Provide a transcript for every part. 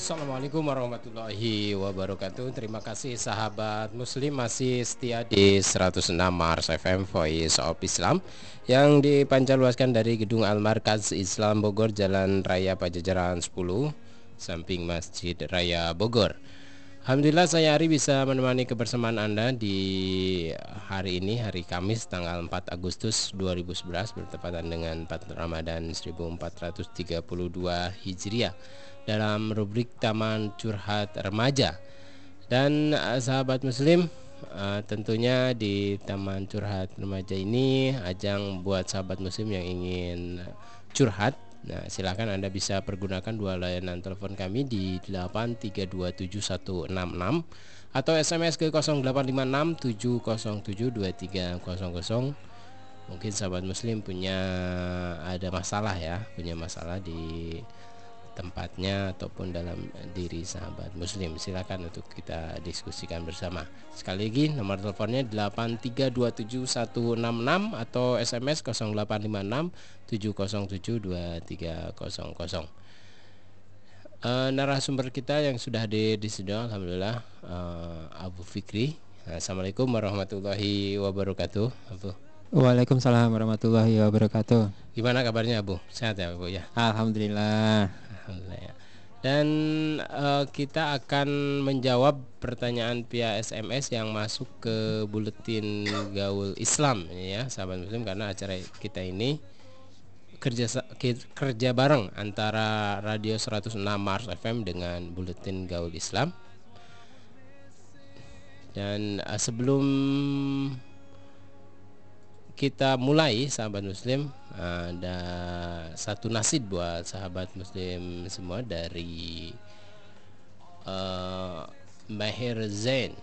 Assalamualaikum warahmatullahi wabarakatuh. Terima kasih sahabat muslim masih setia di 106 Mars FM Voice of Islam Yang dipancarluaskan dari Gedung Al-Markaz Islam Bogor Jalan Raya Pajajaran 10 Samping Masjid Raya Bogor. Alhamdulillah saya Ari bisa menemani kebersamaan Anda di hari ini hari Kamis tanggal 4 Agustus 2011 bertepatan dengan 4 Ramadan 1432 Hijriah dalam rubrik Taman Curhat Remaja. Dan uh, sahabat muslim uh, tentunya di Taman Curhat Remaja ini ajang buat sahabat muslim yang ingin curhat Nah, silakan Anda bisa pergunakan dua layanan telepon kami di 8327166 atau SMS ke 085670723000. Mungkin sahabat muslim punya ada masalah ya, punya masalah di tempatnya ataupun dalam diri sahabat muslim silakan untuk kita diskusikan bersama sekali lagi nomor teleponnya 8327166 atau SMS 085670723000 uh, narasumber kita yang sudah hadir di sini alhamdulillah uh, Abu Fikri Assalamualaikum warahmatullahi wabarakatuh Abu Waalaikumsalam warahmatullahi wabarakatuh. Gimana kabarnya Abu? Sehat ya Bu ya? Alhamdulillah. Ya. Dan uh, kita akan menjawab pertanyaan via SMS yang masuk ke buletin gaul Islam ya sahabat muslim karena acara kita ini kerja kerja bareng antara Radio 106 Mars FM dengan buletin gaul Islam. Dan uh, sebelum kita mulai sahabat muslim ada satu nasid buat sahabat muslim semua dari uh, Mahir Zain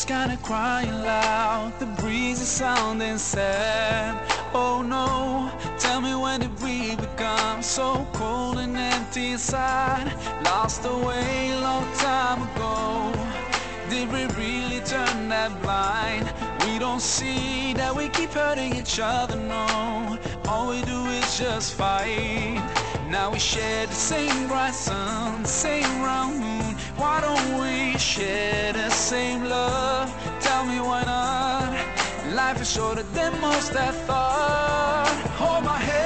was kinda crying loud The breeze is sounding sad. Oh no, tell me when did we become so cold and empty inside? Lost away a long time ago. Did we really turn that blind? Don't see that we keep hurting each other, no All we do is just fight Now we share the same bright sun, same round moon why don't we share the same love? Tell me why not? Life is shorter than most I thought. Hold my hand.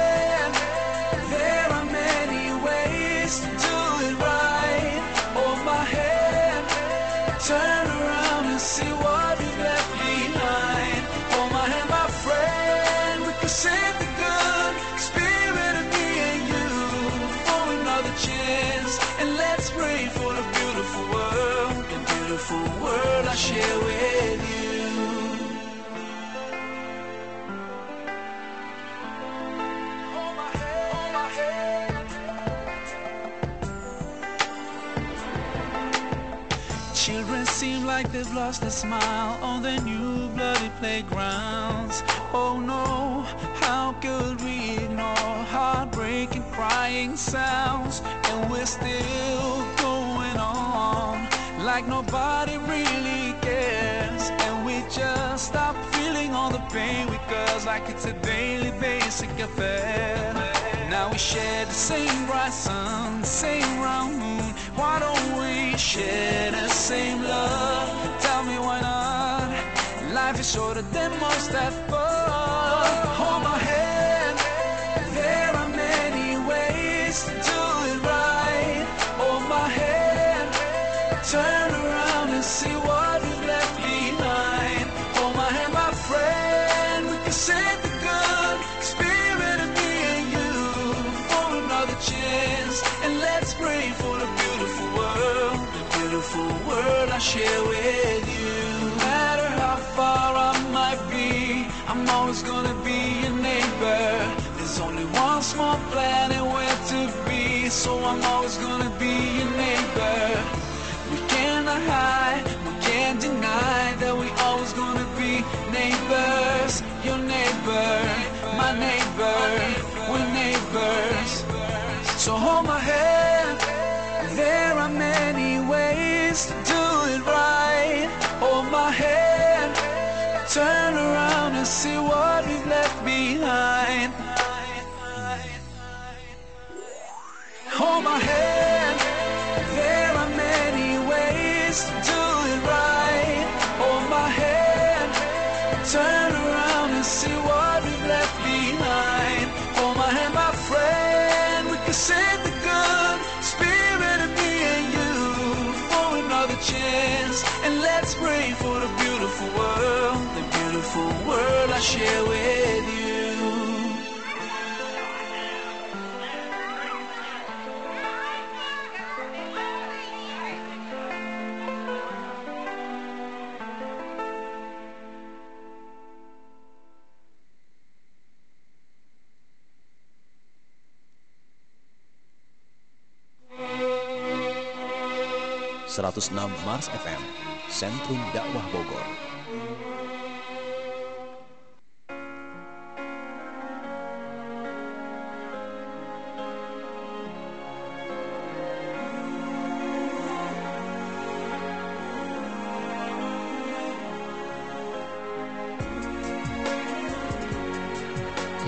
Like they've lost their smile on the new bloody playgrounds. Oh no, how could we ignore heartbreaking crying sounds? And we're still going on like nobody really cares And we just stop feeling all the pain we cause Like it's a daily basic affair Now we share the same bright sun, same round moon Why don't we share the same love? Tell me why not? Life is shorter than most thought Hold my hand share with you. No matter how far I might be, I'm always gonna be your neighbor. There's only one small planet where to be. so I'm always gonna be your neighbor. We cannot hide, we can't deny that we always gonna be neighbors. Your neighbor, my neighbor, we're neighbors. So hold my hand. Turn around and see what we've left behind. Hold my hand. Share with you. Seratus enam Mars FM, Sentrum Dakwah Bogor.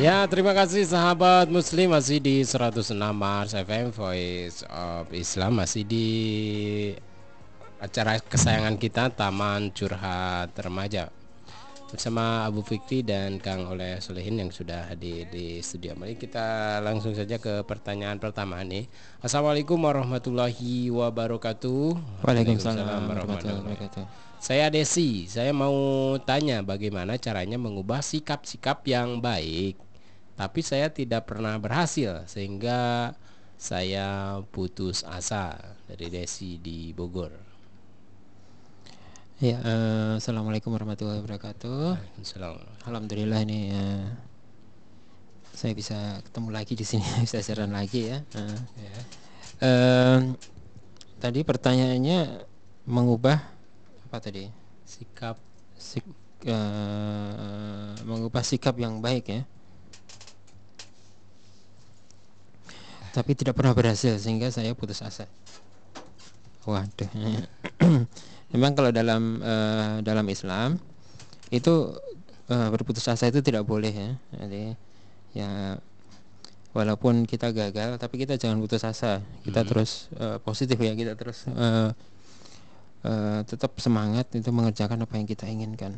Ya, terima kasih sahabat muslim masih di 106 Mars FM Voice of Islam masih di acara kesayangan kita Taman Curhat Remaja bersama Abu Fikri dan Kang Oleh Solehin yang sudah hadir di studio. Mari kita langsung saja ke pertanyaan pertama nih. Assalamualaikum warahmatullahi wabarakatuh. Waalaikumsalam warahmatullahi wabarakatuh. Saya Desi, saya mau tanya bagaimana caranya mengubah sikap-sikap yang baik tapi saya tidak pernah berhasil sehingga saya putus asa dari Desi di Bogor. Ya, eh, assalamualaikum warahmatullahi wabarakatuh. Alhamdulillah ini eh, saya bisa ketemu lagi di sini, bisa siaran lagi ya. Eh, Ya. eh, tadi pertanyaannya mengubah apa tadi? Sikap Sik, eh, mengubah sikap yang baik ya. Tapi tidak pernah berhasil sehingga saya putus asa. Waduh. Memang kalau dalam eh, dalam Islam itu eh, berputus asa itu tidak boleh ya. Jadi ya walaupun kita gagal tapi kita jangan putus asa. Kita terus eh, positif ya, kita terus eh, eh, tetap semangat itu mengerjakan apa yang kita inginkan.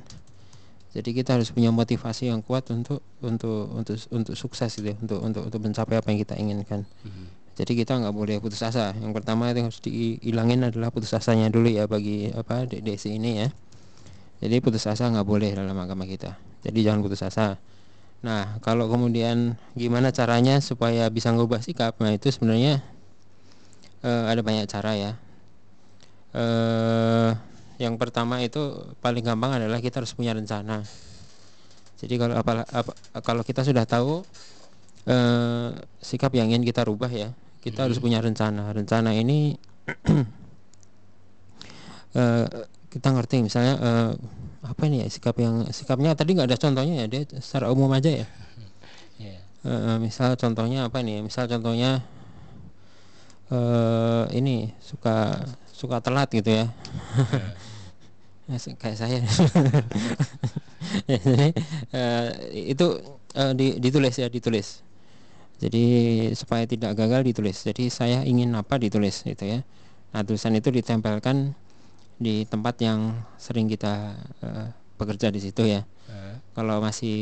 Jadi kita harus punya motivasi yang kuat untuk untuk untuk untuk sukses gitu, ya, untuk untuk untuk mencapai apa yang kita inginkan. Jadi kita nggak boleh putus asa. Yang pertama yang harus dihilangin adalah putus asanya dulu ya bagi apa Desi ini ya. Jadi putus asa nggak boleh dalam agama kita. Jadi jangan putus asa. Nah kalau kemudian gimana caranya supaya bisa ngubah sikap? Nah itu sebenarnya eh, ada banyak cara ya. Eh yang pertama itu paling gampang adalah kita harus punya rencana. Jadi kalau apa, apa kalau kita sudah tahu eh, sikap yang ingin kita rubah ya, kita harus punya rencana. Rencana ini eh, kita ngerti misalnya eh, apa ini ya sikap yang sikapnya tadi nggak ada contohnya ya dia secara umum aja ya. ya. Eh, misal contohnya apa nih? Misal contohnya eh ini suka suka telat gitu ya. Ya, kayak saya. Ya, jadi, eh, itu eh, di- ditulis ya ditulis. Jadi supaya tidak gagal ditulis. Jadi saya ingin apa ditulis gitu ya. Nah tulisan itu ditempelkan di tempat yang sering kita eh, bekerja di situ ya. Kalau masih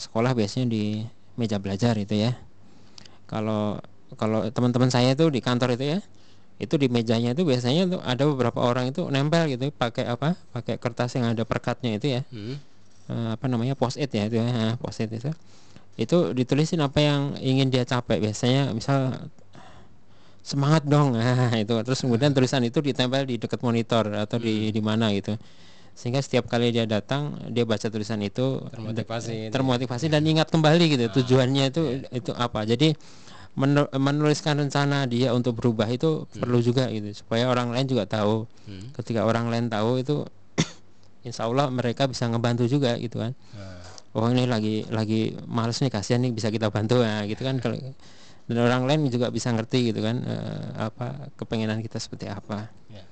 sekolah biasanya di meja belajar itu ya. Kalau kalau teman-teman saya itu di kantor itu ya, itu di mejanya itu biasanya tuh ada beberapa orang itu nempel gitu pakai apa? Pakai kertas yang ada perkatnya itu ya. hmm. Eh, apa namanya post-it ya itu ya, Nah, post-it itu. Itu ditulisin apa yang ingin dia capai. Biasanya misal semangat dong. Nah, itu terus kemudian tulisan itu ditempel di dekat monitor atau di di mana gitu. Sehingga setiap kali dia datang, dia baca tulisan itu Termotivasi. termotivasi dan ingat kembali gitu tujuannya itu itu apa jadi menuliskan rencana dia untuk berubah itu perlu juga gitu. Supaya orang lain juga tahu. Hmm. ketika orang lain tahu itu insya Allah mereka bisa ngebantu juga gitu kan. Nah, oh ini lagi lagi males nih kasihan nih bisa kita bantu ya gitu kan. Kalau dan orang lain juga bisa ngerti gitu kan eh, apa kepengenan kita seperti apa. Ya.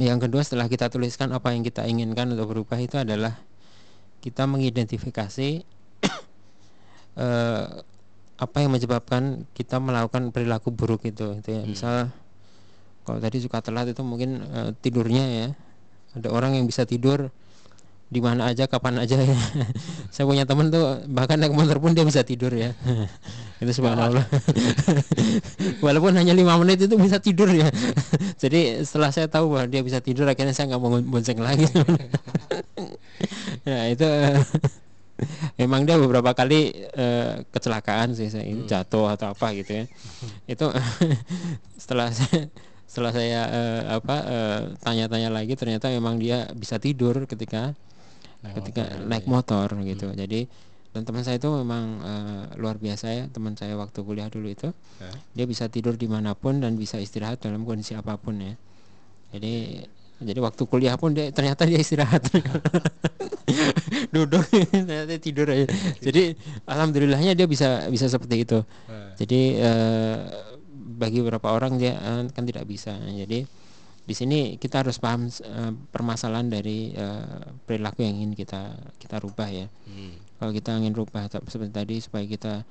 yang kedua setelah kita tuliskan apa yang kita inginkan untuk berubah itu adalah kita mengidentifikasi eh, apa yang menyebabkan kita melakukan perilaku buruk itu itu ya. Misal kalau tadi suka telat itu mungkin eh, tidurnya ya. Ada orang yang bisa tidur di mana aja kapan aja ya. Saya punya teman tuh bahkan naik motor pun dia bisa tidur ya. Itu subhanallah. Walaupun hanya lima menit itu bisa tidur ya. Jadi setelah saya tahu bahwa dia bisa tidur akhirnya saya nggak mau bonceng lagi. Ya itu eh, memang dia beberapa kali eh, kecelakaan sih saya. Ini jatuh atau apa gitu ya. Itu setelah saya setelah saya eh, apa eh, tanya-tanya lagi ternyata memang dia bisa tidur ketika Naik ketika motor, naik ya. motor gitu. Jadi dan teman saya itu memang eh, luar biasa ya. Teman saya waktu kuliah dulu itu Hah? dia bisa tidur di mana pun dan bisa istirahat dalam kondisi apa pun ya. Jadi jadi waktu kuliah pun dia ternyata dia istirahat. Duduk ternyata tidur aja. Jadi alhamdulillahnya dia bisa bisa seperti itu. Nah, jadi eh, bagi beberapa orang dia eh, kan tidak bisa. Jadi di sini kita harus paham eh, permasalahan dari eh, perilaku yang ingin kita kita rubah ya. Hmm. kalau kita ingin rubah seperti tadi supaya kita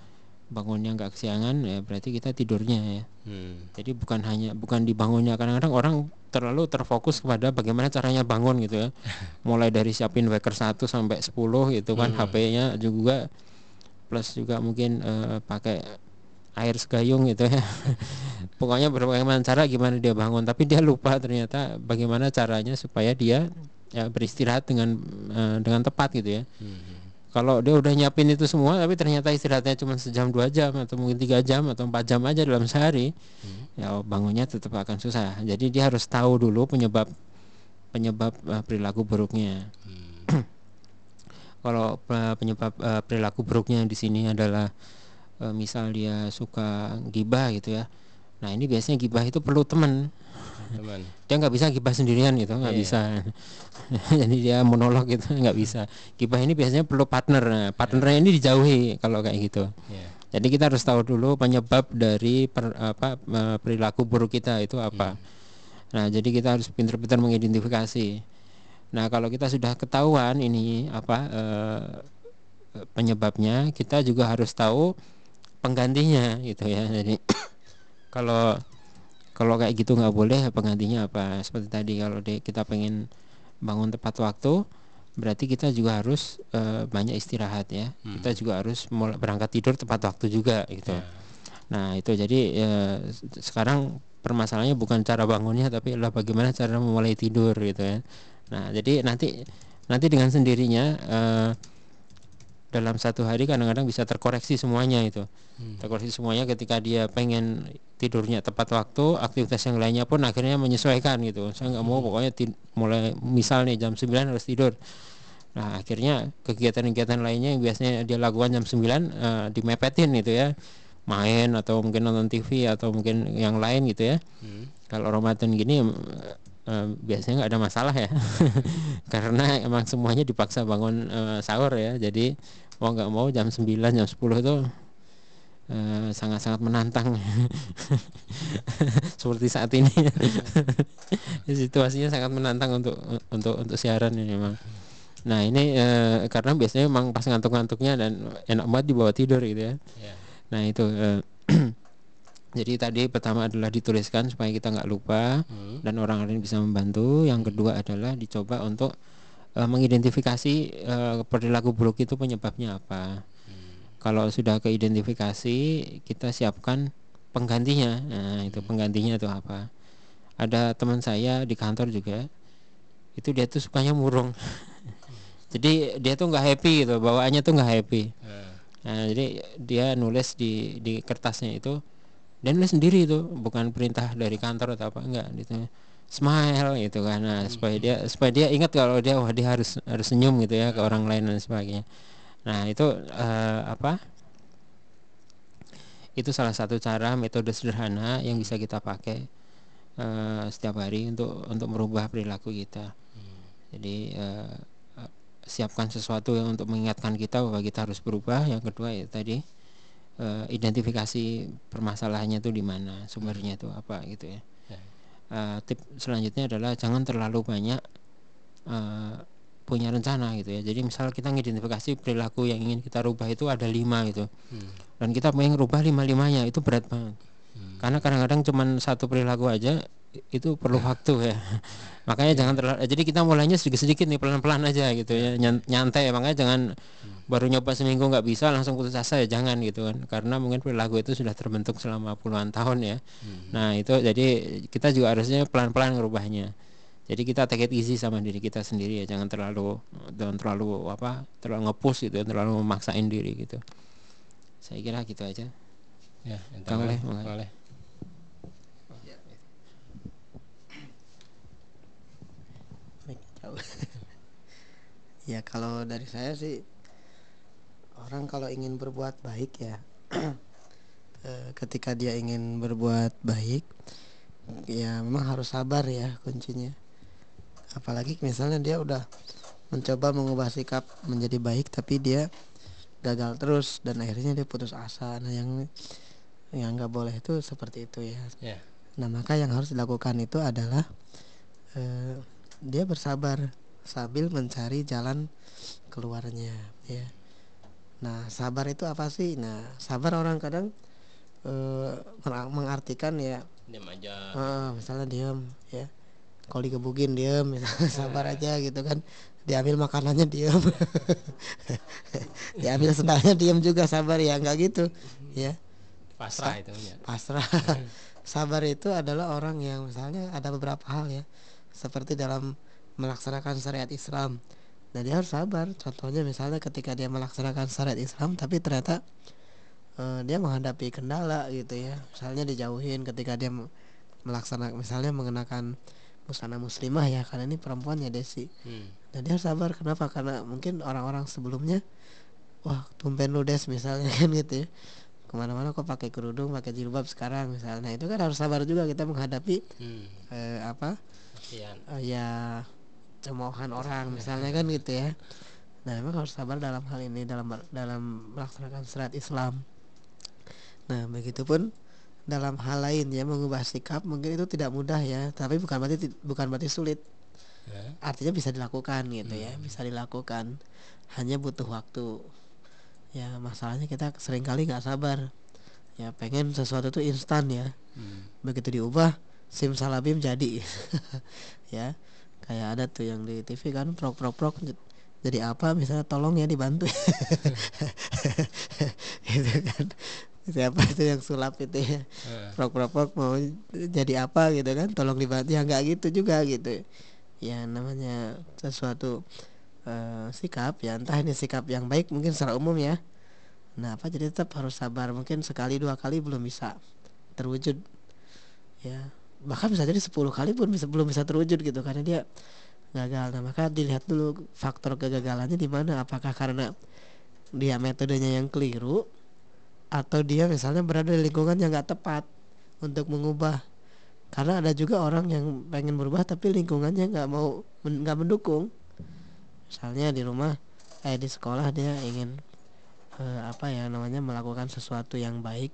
bangunnya nggak kesiangan ya berarti kita tidurnya ya. Hmm. jadi bukan hanya bukan dibangunnya. Kadang-kadang orang terlalu terfokus kepada bagaimana caranya bangun gitu ya. Mulai dari siapin waker 1 sampai 10 gitu kan HP-nya juga plus juga mungkin eh, pakai air segayung gitu ya. Pokoknya bagaimana cara gimana dia bangun. Tapi dia lupa ternyata bagaimana caranya supaya dia ya, beristirahat dengan eh, dengan tepat gitu ya. Hmm. Kalau dia udah nyiapin itu semua tapi ternyata istirahatnya cuma sejam dua jam atau mungkin tiga jam atau empat jam aja dalam sehari ya bangunnya tetap akan susah. Jadi dia harus tahu dulu penyebab penyebab eh, perilaku buruknya. Kalau eh, penyebab eh, perilaku buruknya di sini adalah eh, misal dia suka gibah gitu ya. Nah ini biasanya gibah itu perlu teman teman. Dia nggak bisa gibah sendirian gitu nggak Iya. bisa. Jadi dia monolog gitu nggak bisa. Gibah ini biasanya perlu partner. Nah, partnernya ini dijauhi kalau kayak gitu. Ya jadi kita harus tahu dulu penyebab dari per- apa perilaku buruk kita itu apa. Nah jadi kita harus pintar-pintar mengidentifikasi. Nah kalau kita sudah ketahuan ini apa eh, penyebabnya kita juga harus tahu penggantinya gitu ya. Jadi kalau kalau kayak gitu nggak boleh penggantinya apa? Seperti tadi kalau de- kita pengen bangun tepat waktu berarti kita juga harus eh, banyak istirahat ya. Kita juga harus mulai berangkat tidur tepat waktu juga gitu. Nah itu jadi se- sekarang permasalahannya bukan cara bangunnya tapi adalah bagaimana cara memulai tidur gitu ya nah jadi nanti nanti dengan sendirinya eh, dalam satu hari kadang-kadang bisa terkoreksi semuanya itu. Terkoreksi semuanya ketika dia pengen tidurnya tepat waktu aktivitas yang lainnya pun akhirnya menyesuaikan gitu. Saya nggak mau pokoknya ti- mulai misal nih jam 9 harus tidur. Nah akhirnya kegiatan-kegiatan lainnya yang biasanya dia lakukan jam 9 eh, dimepetin gitu ya. Main atau mungkin nonton TV atau mungkin yang lain gitu ya. Kalau Ramadan gini eh, biasanya nggak ada masalah ya. Karena emang semuanya dipaksa bangun eh, sahur ya. Jadi mau nggak mau jam 9 jam 10 itu eh, sangat-sangat menantang. Seperti saat ini. Situasinya sangat menantang untuk untuk untuk siaran ini memang. Nah ini eh, karena biasanya memang pas ngantuk-ngantuknya dan enak banget dibawa tidur gitu ya. Ya nah itu jadi tadi pertama adalah dituliskan supaya kita nggak lupa Hmm. dan orang lain bisa membantu. Yang kedua adalah dicoba untuk eh, mengidentifikasi eh, perilaku buruk itu penyebabnya apa. Kalau sudah keidentifikasi kita siapkan penggantinya. Nah itu penggantinya itu apa. Ada teman saya di kantor juga itu dia tuh sukanya murung. Jadi dia tuh nggak happy gitu bawaannya tuh nggak happy. Nah, Nah, jadi dia nulis di di kertasnya itu dan nulis sendiri itu bukan perintah dari kantor atau apa enggak gitu smile gitu kan nah, supaya dia supaya dia ingat kalau dia wah dia harus harus senyum gitu ya ke orang lain dan sebagainya nah itu eh, apa itu salah satu cara metode sederhana yang bisa kita pakai uh, setiap hari untuk untuk merubah perilaku kita. Hmm. Jadi uh, siapkan sesuatu yang untuk mengingatkan kita bahwa kita harus berubah. Yang kedua ya tadi uh, identifikasi permasalahannya itu di mana, sumbernya itu apa gitu ya. Uh, tip selanjutnya adalah jangan terlalu banyak uh, punya rencana gitu ya. Jadi misal kita mengidentifikasi perilaku yang ingin kita rubah itu ada lima gitu, hmm. dan kita pengen rubah lima limanya itu berat banget. Hmm. Karena kadang-kadang cuma satu perilaku aja itu perlu waktu ya. makanya jangan terlalu jadi kita mulainya sedikit-sedikit nih pelan-pelan aja gitu ya nyantai makanya jangan hmm. Baru nyoba seminggu nggak bisa langsung putus asa ya jangan gitu kan. Karena mungkin perilaku itu sudah terbentuk selama puluhan tahun ya. Hmm. nah itu jadi kita juga harusnya pelan-pelan ngerubahnya. Jadi kita take it easy sama diri kita sendiri ya jangan terlalu jangan terlalu apa terlalu ngepush gitu terlalu memaksain diri gitu. Saya kira gitu aja. Ya boleh boleh ya kalau dari saya sih orang kalau ingin berbuat baik ya eh, ketika dia ingin berbuat baik ya memang harus sabar ya kuncinya. Apalagi misalnya dia udah mencoba mengubah sikap menjadi baik tapi dia gagal terus dan akhirnya dia putus asa. Nah yang yang nggak boleh itu seperti itu ya. Yeah. nah maka yang harus dilakukan itu adalah eh, dia bersabar sambil mencari jalan keluarnya ya nah sabar itu apa sih? Nah sabar orang kadang uh, mengartikan ya diam aja. Uh, misalnya diam ya. Kalau digebukin diam misalnya sabar aja gitu kan. Diambil makanannya diam. Diambil sendalnya diam juga sabar ya nggak gitu ya. Pasrah itu ya pasrah. Sabar itu adalah orang yang misalnya ada beberapa hal ya seperti dalam melaksanakan syariat Islam nah dia harus sabar. Contohnya misalnya ketika dia melaksanakan syariat Islam tapi ternyata uh, dia menghadapi kendala gitu ya. Misalnya dijauhin ketika dia melaksanakan misalnya mengenakan busana muslimah ya karena ini perempuan ya Desi. Hmm. dan dia harus sabar. Kenapa? Karena mungkin orang-orang sebelumnya wah tumpen lu des misalnya kan gitu ya. Ke mana-mana kok pakai kerudung pakai jilbab sekarang misalnya. Itu kan harus sabar juga kita menghadapi hmm. eh, apa uh, ya cemoohan orang misalnya kan gitu ya. Nah memang harus sabar dalam hal ini dalam dalam melaksanakan syariat Islam. Nah begitupun dalam hal lain ya mengubah sikap mungkin itu tidak mudah ya tapi bukan berarti bukan berarti sulit. Ya. artinya bisa dilakukan gitu ya hmm. bisa dilakukan. Hanya butuh waktu. Ya masalahnya kita sering kali nggak sabar. Ya pengen sesuatu itu instan ya. Hmm. begitu diubah simsalabim jadi. Ya kayak ada tuh yang di TV kan prok prok prok jadi apa misalnya tolong ya dibantu. Itu kan. Siapa itu yang sulap itu ya? Prok prok prok mau jadi apa gitu kan tolong dibantu. Ya nggak gitu juga gitu. Ya namanya sesuatu uh, sikap ya entah ini sikap yang baik mungkin secara umum ya. Nah apa jadi tetap harus sabar. Mungkin sekali dua kali belum bisa terwujud. Ya bahkan bisa jadi 10 kali pun bisa belum bisa terwujud gitu karena dia gagal. Nah maka dilihat dulu faktor kegagalannya di mana. Apakah karena dia metodenya yang keliru atau dia misalnya berada di lingkungan yang nggak tepat untuk mengubah. Karena ada juga orang yang pengen berubah tapi lingkungannya nggak mau nggak mendukung. Misalnya di rumah eh di sekolah dia ingin eh, apa ya namanya melakukan sesuatu yang baik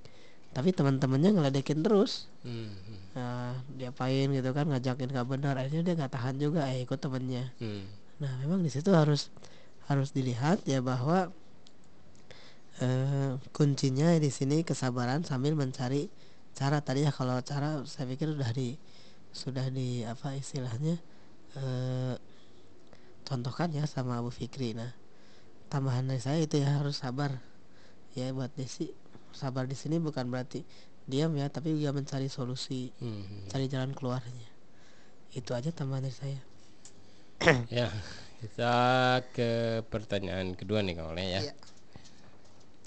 tapi teman-temannya ngeledekin terus. Hmm. nah, diapain gitu kan ngajakin gak benar akhirnya dia nggak tahan juga eh ikut temennya. Hmm. nah memang di situ harus harus dilihat ya bahwa uh, kuncinya di sini kesabaran sambil mencari cara. Tadi ya kalau cara saya pikir sudah di sudah di apa istilahnya uh, contohkan ya sama Abu Fikri. Nah tambahan dari saya itu ya harus sabar. Ya buat Desi sabar di sini bukan berarti diam ya tapi juga mencari solusi hmm. cari jalan keluarnya itu aja tambahan dari saya ya kita ke pertanyaan kedua nih kalau ya. ya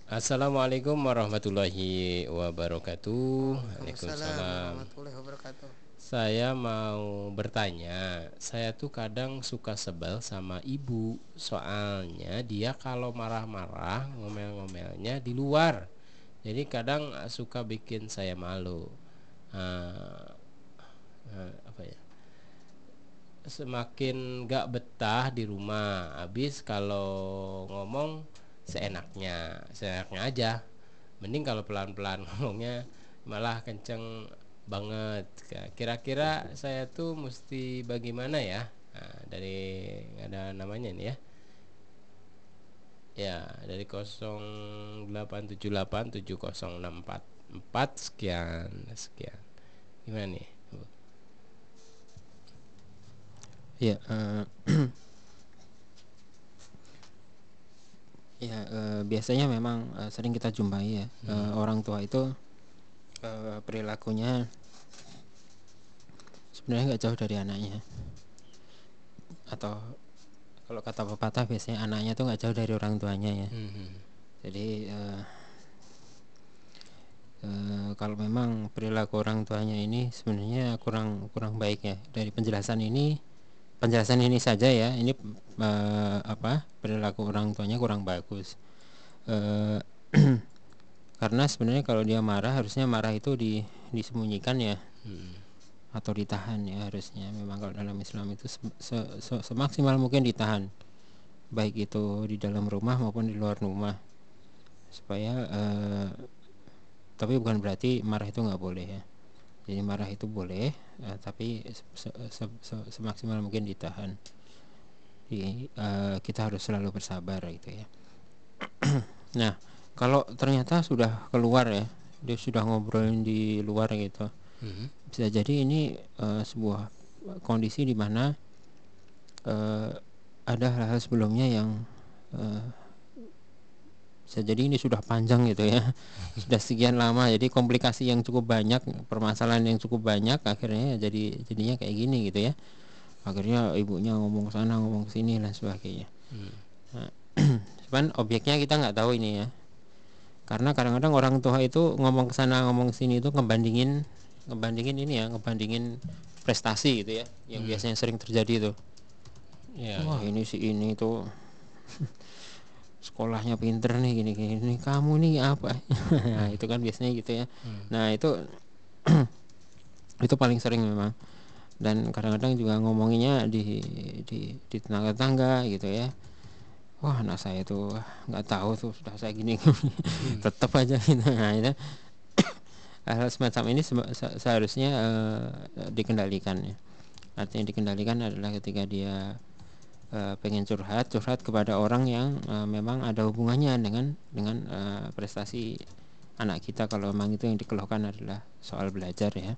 Assalamualaikum warahmatullahi wabarakatuh. Waalaikumsalam warahmatullahi wabarakatuh. Saya mau bertanya, saya tuh kadang suka sebel sama ibu, soalnya dia kalau marah-marah ngomel-ngomelnya di luar jadi kadang eh, suka bikin saya malu. Eh, eh, apa ya? Semakin gak betah di rumah habis kalau ngomong seenaknya seenaknya aja. Mending kalau pelan-pelan ngomongnya malah kenceng banget. Kira-kira saya tuh mesti bagaimana ya? Nah, dari ada namanya nih ya ya dari 0878 7064 4 sekian sekian. Gimana nih? Ya, eh, ya eh, biasanya memang eh, sering kita jumpai ya eh, orang tua itu eh, perilakunya sebenarnya nggak jauh dari anaknya. Atau kalau kata pepatah biasanya anaknya tuh nggak jauh dari orang tuanya ya. Mhm. Jadi eh, eh, kalau memang perilaku orang tuanya ini sebenarnya kurang kurang baik ya dari penjelasan ini penjelasan ini saja ya ini eh, apa perilaku orang tuanya kurang bagus Eh, karena sebenarnya kalau dia marah harusnya marah itu di disembunyikan ya Mhm. Atau ditahan ya harusnya. Memang kalau dalam Islam itu se- se- se- semaksimal mungkin ditahan. Baik itu di dalam rumah maupun di luar rumah. Supaya eh, tapi bukan berarti marah itu nggak boleh ya. Jadi marah itu boleh eh, tapi se- se- se- semaksimal mungkin ditahan. Jadi, eh, kita harus selalu bersabar gitu ya. Nah kalau ternyata sudah keluar ya dia sudah ngobrolin di luar gitu Mhm. bisa jadi ini eh, sebuah kondisi di mana eh, ada hal-hal sebelumnya yang eh, bisa jadi ini sudah panjang gitu ya sudah sekian lama jadi komplikasi yang cukup banyak permasalahan yang cukup banyak akhirnya jadi jadinya kayak gini gitu ya akhirnya ibunya ngomong sana ngomong sini dan sebagainya Mhm. Nah, cuman objeknya kita nggak tahu ini ya karena kadang-kadang orang tua itu ngomong ke sana ngomong sini itu ngebandingin ngebandingin ini ya ngebandingin prestasi gitu ya yang biasanya sering terjadi itu ya wah. ini si ini tuh. Sekolahnya pinter nih gini gini gini. kamu nih apa? Nah, itu kan biasanya gitu ya. Nah itu itu paling sering memang. Dan kadang-kadang juga ngomonginnya di di di tetangga-tetangga gitu ya. Wah anak saya tuh nggak tahu tuh sudah saya gini tetap aja gitu. Nah itu hal semacam ini seharusnya eh, dikendalikan ya. Artinya dikendalikan adalah ketika dia eh, pengen curhat curhat kepada orang yang eh, memang ada hubungannya dengan dengan eh, prestasi anak kita. Kalau memang itu yang dikeluhkan adalah soal belajar ya.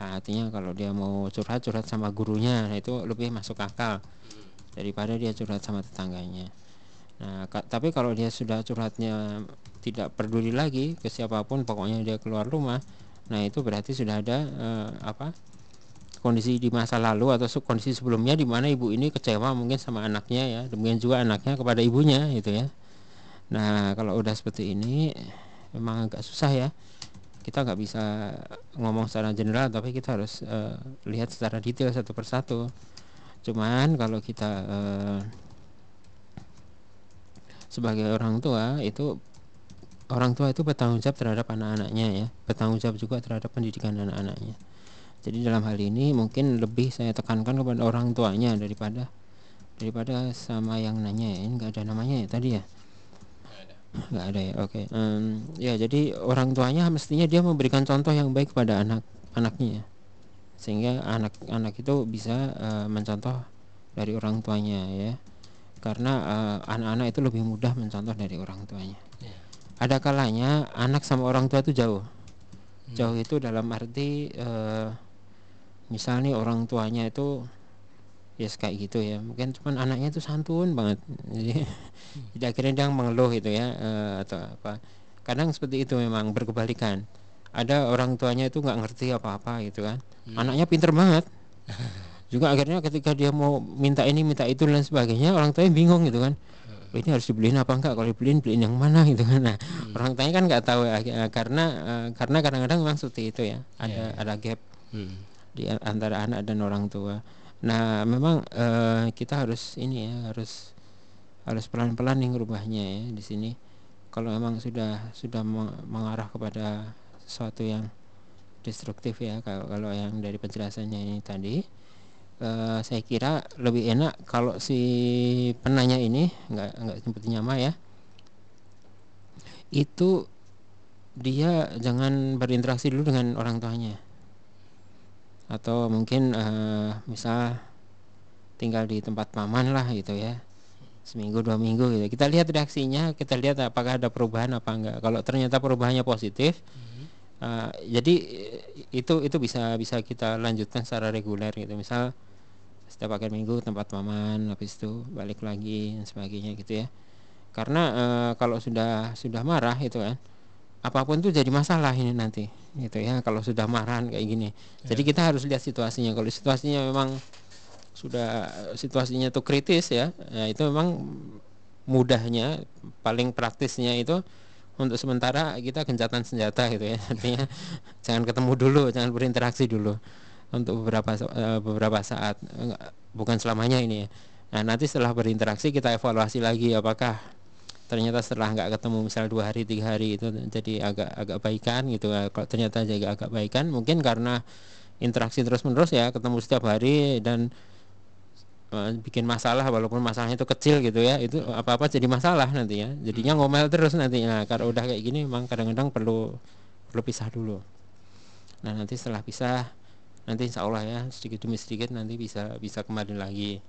Nah, artinya kalau dia mau curhat curhat sama gurunya nah itu lebih masuk akal daripada dia curhat sama tetangganya. Nah tapi kalau dia sudah curhatnya tidak peduli lagi ke siapa pun pokoknya dia keluar rumah. Nah itu berarti sudah ada eh, apa kondisi di masa lalu atau kondisi sebelumnya di mana ibu ini kecewa mungkin sama anaknya ya demikian juga anaknya kepada ibunya gitu ya. Nah kalau udah seperti ini memang agak susah ya. Kita nggak bisa ngomong secara general tapi kita harus eh, lihat secara detail satu persatu. Cuman kalau kita eh, sebagai orang tua itu orang tua itu bertanggung jawab terhadap anak-anaknya ya. Bertanggung jawab juga terhadap pendidikan anak-anaknya. Jadi dalam hal ini mungkin lebih saya tekankan kepada orang tuanya daripada daripada sama yang nanya ya ini nggak ada namanya ya tadi ya? Nggak ada. Ya? Oke. Em, ya jadi orang tuanya mestinya dia memberikan contoh yang baik kepada anak anaknya sehingga anak-anak itu bisa eh, mencontoh dari orang tuanya ya. Karena eh, anak-anak itu lebih mudah mencontoh dari orang tuanya. Ya. Ada kalanya anak sama orang tua itu jauh. Jauh itu dalam arti eh, misalnya orang tuanya itu ya kayak gitu ya. Mungkin cuman anaknya itu santun banget. Jadi, jadi akhirnya dia mengeluh gitu ya eh, atau apa. Kadang seperti itu memang berkebalikan. Ada orang tuanya itu nggak ngerti apa-apa gitu kan. Anaknya pinter banget. Juga akhirnya ketika dia mau minta ini minta itu dan sebagainya orang tuanya bingung gitu kan. "Oh, ini harus dibeliin apa enggak kalau dibeliin beliin yang mana gitu kan nah orang tuanya kan nggak tahu ya, karena eh, karena kadang-kadang memang seperti itu ya ada ada gap Mhm. di antara anak dan orang tua. Nah, memang eh, kita harus ini ya, harus harus pelan-pelan nih ngerubahnya ya di sini. kalau memang sudah sudah meng- mengarah kepada sesuatu yang destruktif ya kalau kalau yang dari penjelasannya ini tadi eh, saya kira lebih enak kalau si penanya ini nggak nggak nyebut nama ya. Itu dia jangan berinteraksi dulu dengan orang tuanya. Atau mungkin eh, misal tinggal di tempat paman lah gitu ya. Seminggu dua minggu gitu. Kita lihat reaksinya kita lihat apakah ada perubahan apa enggak kalau ternyata perubahannya positif uh, jadi itu itu bisa bisa kita lanjutkan secara reguler gitu. Misal setiap akhir minggu tempat paman habis itu balik lagi dan sebagainya gitu ya. Karena eh, kalau sudah sudah marah itu kan apa pun itu jadi masalah ini nanti gitu ya kalau sudah marah kayak gini. Jadi kita harus lihat situasinya. Kalau situasinya memang sudah situasinya tuh kritis ya, ya itu memang mudahnya paling praktisnya itu untuk sementara kita gencatan senjata gitu ya artinya jangan ketemu dulu jangan berinteraksi dulu untuk beberapa eh, beberapa saat Enggak, bukan selamanya ini ya. Nah nanti setelah berinteraksi kita evaluasi lagi apakah ternyata setelah nggak ketemu misal dua hari tiga hari itu jadi agak agak baikan gitu. Kalau ternyata jadi agak baikan mungkin karena interaksi terus menerus ya ketemu setiap hari dan bikin masalah walaupun masalahnya itu kecil gitu ya itu apa apa jadi masalah nanti ya. Jadinya ngomel terus nantinya kalau udah kayak gini memang kadang-kadang perlu perlu pisah dulu. Nah nanti setelah pisah nanti insya Allah ya sedikit demi sedikit nanti bisa bisa kembali lagi.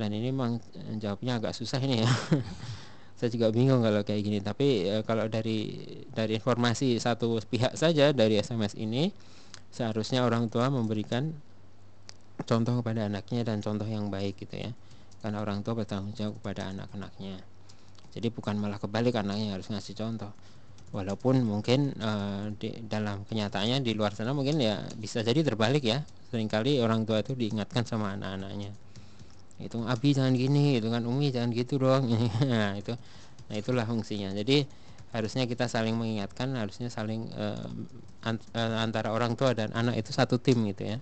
Dan ini memang eh, jawabnya agak susah ini ya. Saya juga bingung kalau kayak gini. Tapi e, kalau dari dari informasi satu pihak saja dari SMS ini seharusnya orang tua memberikan contoh kepada anaknya dan contoh yang baik gitu ya. Karena orang tua bertanggung jawab kepada anak-anaknya. Jadi bukan malah kebalik anaknya harus ngasih contoh walaupun mungkin uh, di dalam kenyataannya di luar sana mungkin ya bisa jadi terbalik ya. Seringkali orang tua itu diingatkan sama anak-anaknya. Itu abi jangan gini itu kan. Umi jangan gitu dong. Nah itu nah itulah fungsinya. Jadi harusnya kita saling mengingatkan harusnya saling uh, antara orang tua dan anak itu satu tim gitu ya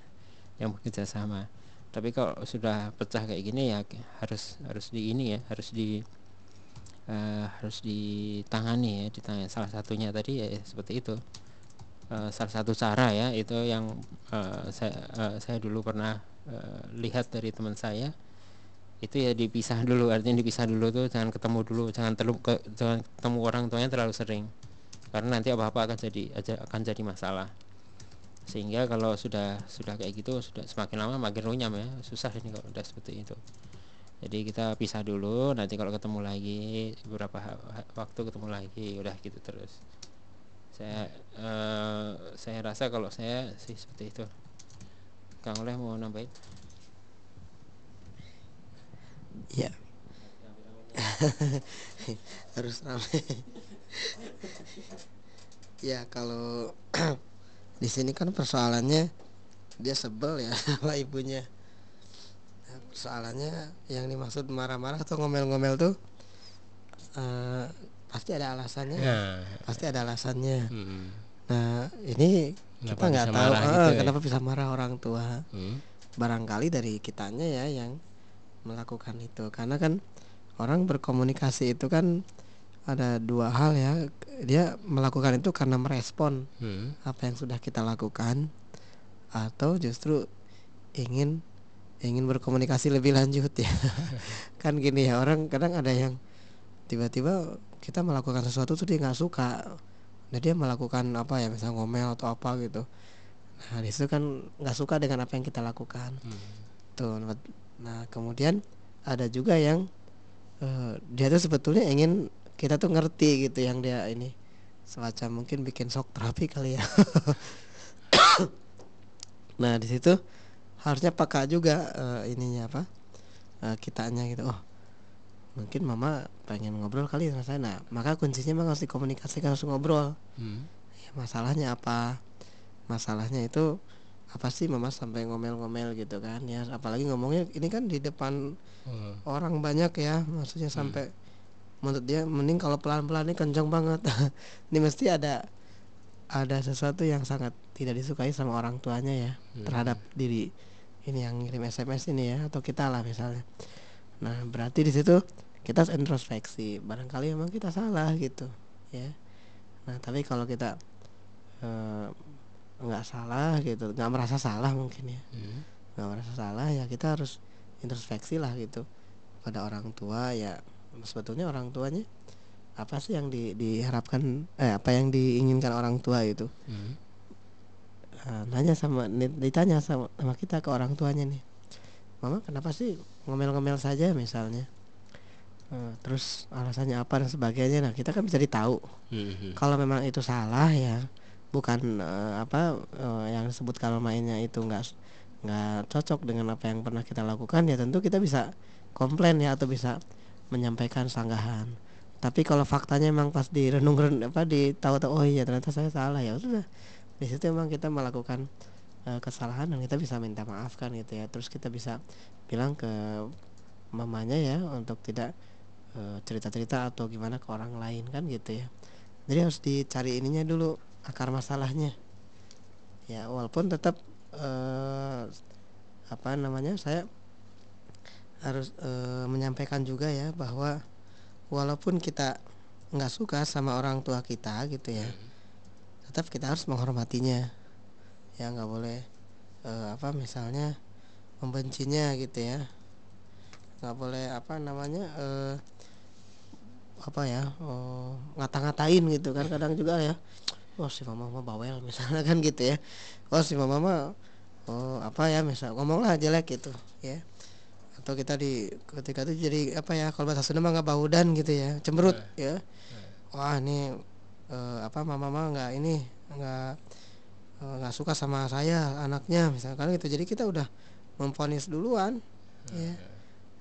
yang bekerja sama. Tapi kalau sudah pecah kayak gini ya harus harus di ini ya harus di uh, harus ditangani ya ditangani. Salah satunya tadi ya seperti itu. Uh, salah satu cara ya itu yang uh, saya uh, saya dulu pernah uh, lihat dari teman saya. Itu ya dipisah dulu artinya dipisah dulu tuh jangan ketemu dulu jangan terlalu ke, jangan ketemu orang tuanya terlalu sering. Karena nanti apa apa akan jadi akan jadi masalah. Sehingga kalau sudah sudah kayak gitu sudah semakin lama makin runyam ya susah ini kalau udah seperti itu jadi kita pisah dulu nanti kalau ketemu lagi beberapa waktu ketemu lagi udah gitu terus. Saya uh, saya rasa kalau saya sih seperti itu. Kang Oleh mau nambahin? Ya. Harus ramai ya kalau di sini kan persoalannya dia sebel ya sama ibunya persoalannya yang dimaksud marah-marah atau ngomel-ngomel tuh uh, pasti ada alasannya nah. pasti ada alasannya hmm. nah ini kenapa kita nggak tahu uh, gitu ya? kenapa bisa marah orang tua hmm. barangkali dari kitanya ya yang melakukan itu karena kan orang berkomunikasi itu kan ada dua hal ya dia melakukan itu karena merespon hmm. apa yang sudah kita lakukan atau justru ingin ingin berkomunikasi lebih lanjut ya. Kan gini ya orang kadang ada yang tiba-tiba kita melakukan sesuatu tuh dia nggak suka. Nah dia melakukan apa ya misalnya ngomel atau apa gitu. Nah di situ kan nggak suka dengan apa yang kita lakukan. Hmm. tuh nah kemudian ada juga yang uh, dia tuh sebetulnya ingin kita tuh ngerti gitu yang dia ini semacam mungkin bikin shock terapi kali ya. Nah di situ harusnya peka juga uh, ininya apa uh, kitanya gitu. Oh mungkin mama pengen ngobrol kali sama saya. Nah maka kuncinya memang harus dikomunikasikan harus ngobrol. Hmm. ya, masalahnya apa? Masalahnya itu apa sih mama sampai ngomel-ngomel gitu kan? Ya apalagi ngomongnya ini kan di depan hmm. orang banyak ya. Maksudnya hmm. sampai menurut dia mending kalau pelan-pelan ini kencang banget. Ini mesti ada ada sesuatu yang sangat tidak disukai sama orang tuanya ya hmm. terhadap diri ini yang ngirim SMS ini ya atau kita lah misalnya nah berarti di situ kita harus introspeksi barangkali memang kita salah gitu ya nah tapi kalau kita eh, nggak salah gitu nggak merasa salah mungkin ya Hmm. nggak merasa salah ya kita harus introspeksi lah gitu pada orang tua ya sebetulnya orang tuanya apa sih yang di, diharapkan eh apa yang diinginkan orang tua itu? Hmm. Eh, nanya sama di- ditanya sama, sama kita ke orang tuanya nih. Mama kenapa sih ngomel-ngomel saja misalnya? Eh, terus alasannya apa dan sebagainya. Nah kita kan bisa tahu Hmm. kalau memang itu salah ya bukan eh, apa eh, yang disebut kalau mainnya itu nggak nggak cocok dengan apa yang pernah kita lakukan ya tentu kita bisa komplain ya atau bisa menyampaikan sanggahan tapi kalau faktanya memang pas direnung apa ditahu-tahu oh iya ternyata saya salah ya sudah di situ memang kita melakukan eh, kesalahan dan kita bisa minta maaf kan gitu ya. Terus kita bisa bilang ke mamanya ya untuk tidak eh, cerita-cerita atau gimana ke orang lain kan gitu ya. Jadi harus dicari ininya dulu akar masalahnya. Ya walaupun tetap eh, apa namanya saya harus eh, menyampaikan juga ya bahwa walaupun kita nggak suka sama orang tua kita gitu ya tetap kita harus menghormatinya. Ya nggak boleh eh, apa misalnya membencinya gitu ya. Nggak boleh apa namanya eh, apa ya oh, ngata-ngatain gitu kan. Kadang juga ya oh si mama mah bawel misalnya kan gitu ya. Oh si mama mah oh apa ya misal ngomonglah jelek gitu ya atau kita di ketika itu jadi apa ya kalau bahasa Sunda mah nggak baudan gitu ya cemberut ya. wah ini eh, apa mama mah nggak ini nggak eh, nggak suka sama saya anaknya misalkan gitu. Jadi kita udah memfonis duluan ya.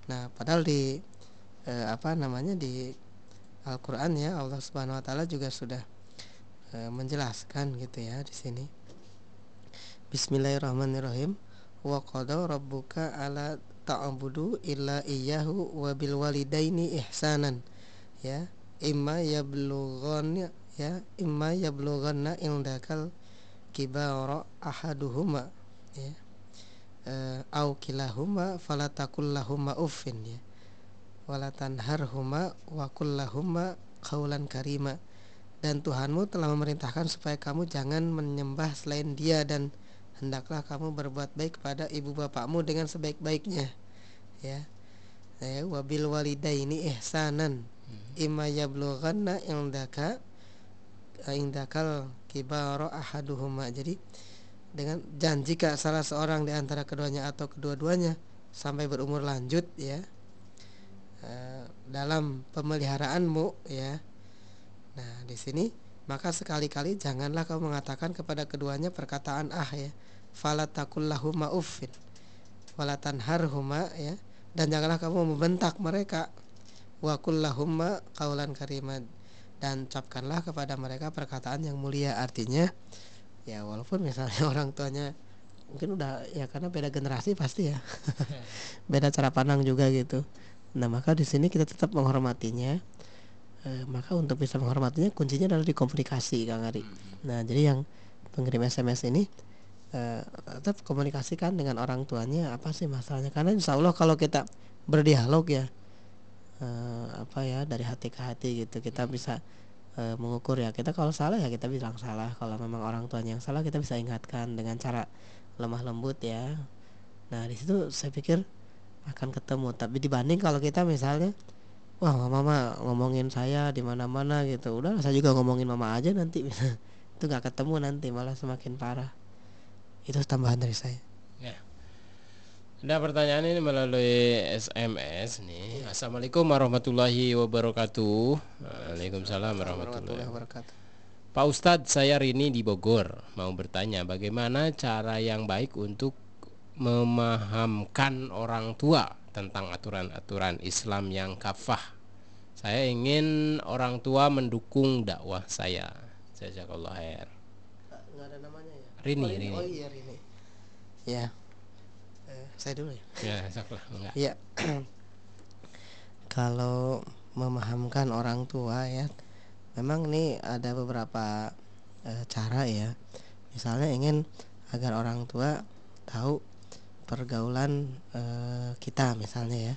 nah padahal di eh, apa namanya di Al-Qur'an ya Allah Subhanahu wa taala juga sudah eh, menjelaskan gitu ya di sini. Bismillahirrahmanirrahim. Wa qada rabbuka ala ta'budu illa iyyahu wa bil walidaini ihsanan. Ya imma yablughanna ya imma yablughanna indakal kibara ahaduhuma ya eh, au kilahuma fala taqul lahumma uffin ya wala tanharhuma wa qul lahumma qaulan karima. Dan Tuhanmu telah memerintahkan supaya kamu jangan menyembah selain Dia dan hendaklah kamu berbuat baik kepada ibu bapakmu dengan sebaik-baiknya. Ya. Ya wabil walidaini ihsanan. Imma yablughanna indaka indakal kibara ahaduhuma. Jadi dengan dan jika salah seorang di antara keduanya atau kedua-duanya sampai berumur lanjut ya eh, dalam pemeliharaanmu ya. Nah di sini maka sekali-kali janganlah kamu mengatakan kepada keduanya perkataan ah ya fala takullahuma uffin wala tanharhuma ya. Dan janganlah kamu membentak mereka wa kullahumma qaulan karima. Dan ucapkanlah kepada mereka perkataan yang mulia artinya ya walaupun misalnya orang tuanya mungkin udah ya karena beda generasi pasti ya. Beda cara pandang juga gitu. Nah maka di sini kita tetap menghormatinya Eh, maka untuk bisa menghormatinya kuncinya adalah di komunikasi Kang Ari. Nah jadi yang pengirim SMS ini eh, tetap komunikasikan dengan orang tuanya apa sih masalahnya? Karena insya Allah kalau kita berdialog ya eh, apa ya dari hati ke hati gitu kita bisa eh, mengukur ya. Kita kalau salah ya kita bilang salah. Kalau memang orang tuanya yang salah kita bisa ingatkan dengan cara lemah lembut ya. Nah di situ saya pikir akan ketemu. Tapi dibanding kalau kita misalnya wah mama mah ngomongin saya di mana mana gitu. Udah saya juga ngomongin mama aja nanti. Itu nggak ketemu nanti malah semakin parah itu tambahan dari saya Ya. Ada pertanyaan ini melalui SMS nih. Assalamualaikum warahmatullahi wabarakatuh. Waalaikumsalam warahmatullahi wabarakatuh. Pak Ustadz, saya Rini di Bogor mau bertanya bagaimana cara yang baik untuk memahamkan orang tua tentang aturan-aturan Islam yang kafah. Saya ingin orang tua mendukung dakwah saya. Jazakallah khair. nggak ada namanya ya Rini, oh, Rini. oh iya Rini ya Eh, saya dulu ya Ya, jazakallah. enggak. Iya. Kalau memahamkan orang tua ya, memang nih ada beberapa eh, cara ya. Misalnya ingin agar orang tua tahu pergaulan eh, kita misalnya ya.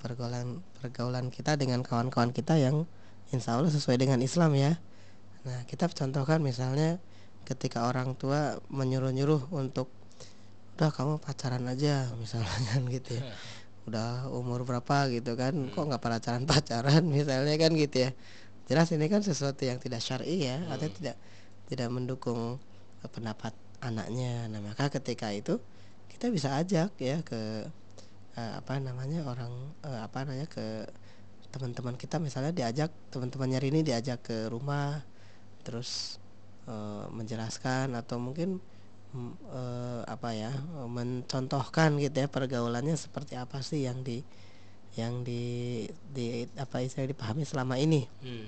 pergaulan pergaulan kita dengan kawan-kawan kita yang insya Allah sesuai dengan Islam ya nah kita contohkan misalnya ketika orang tua menyuruh-nyuruh untuk udah kamu pacaran aja misalnya kan gitu ya. Udah umur berapa? gitu kan. Kok nggak pacaran pacaran misalnya kan gitu ya. Jelas ini kan sesuatu yang tidak syar'i ya atau tidak tidak mendukung eh, pendapat anaknya. Nah maka ketika itu kita bisa ajak ya ke eh, apa namanya orang eh, apa namanya ke teman-teman kita. Misalnya diajak teman-temannya Rini diajak ke rumah terus eh, menjelaskan atau mungkin eh, apa ya mencontohkan gitu ya pergaulannya seperti apa sih yang di yang di di apa istilah dipahami selama ini? Hmm.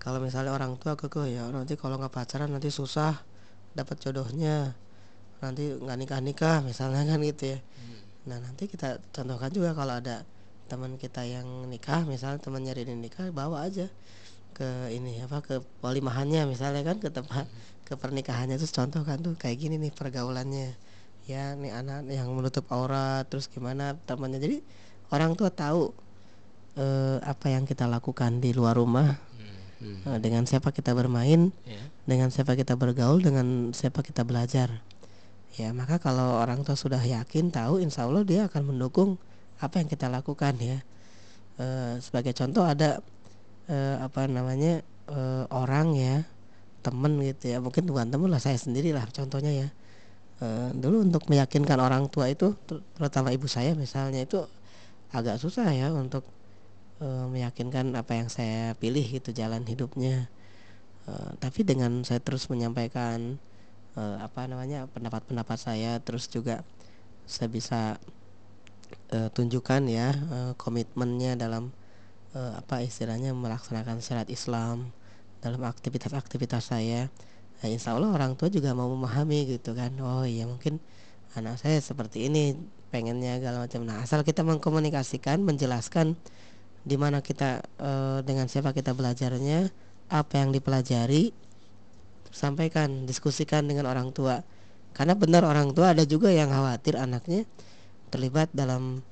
kalau misalnya orang tua kekeh ya nanti kalau nggak pacaran nanti susah dapat jodohnya nanti nggak nikah nikah misalnya kan gitu ya. Nah nanti kita contohkan juga kalau ada teman kita yang nikah misalnya temannya Rini nikah bawa aja ke ini apa ke walimahannya misalnya kan ke tempat ke pernikahannya. Terus contohkan tuh kayak gini nih pergaulannya. Ya nih anak yang menutup aurat terus gimana temannya. Jadi orang tua tahu eh, apa yang kita lakukan di luar rumah. Hmm. eh, dengan siapa kita bermain Ya. dengan siapa kita bergaul dengan siapa kita belajar. Ya maka kalau orang tua sudah yakin tahu insya Allah dia akan mendukung apa yang kita lakukan ya. Eh, sebagai contoh ada eh, apa namanya eh, orang ya temen gitu ya. Mungkin bukan temen lah saya sendiri lah contohnya ya. Eh, dulu untuk meyakinkan orang tua itu ter- terutama ibu saya misalnya itu agak susah ya untuk eh, meyakinkan apa yang saya pilih gitu jalan hidupnya. Eh, tapi dengan saya terus menyampaikan eh, apa namanya pendapat-pendapat saya terus juga saya bisa eh, tunjukkan ya eh, komitmennya dalam eh, apa istilahnya melaksanakan syariat Islam dalam aktivitas-aktivitas saya. Nah, insya Allah orang tua juga mau memahami gitu kan. Oh iya mungkin anak saya seperti ini pengennya segala macam. Nah asal kita mengkomunikasikan menjelaskan di mana kita eh, dengan siapa kita belajarnya apa yang dipelajari sampaikan diskusikan dengan orang tua. Karena benar orang tua ada juga yang khawatir anaknya terlibat dalam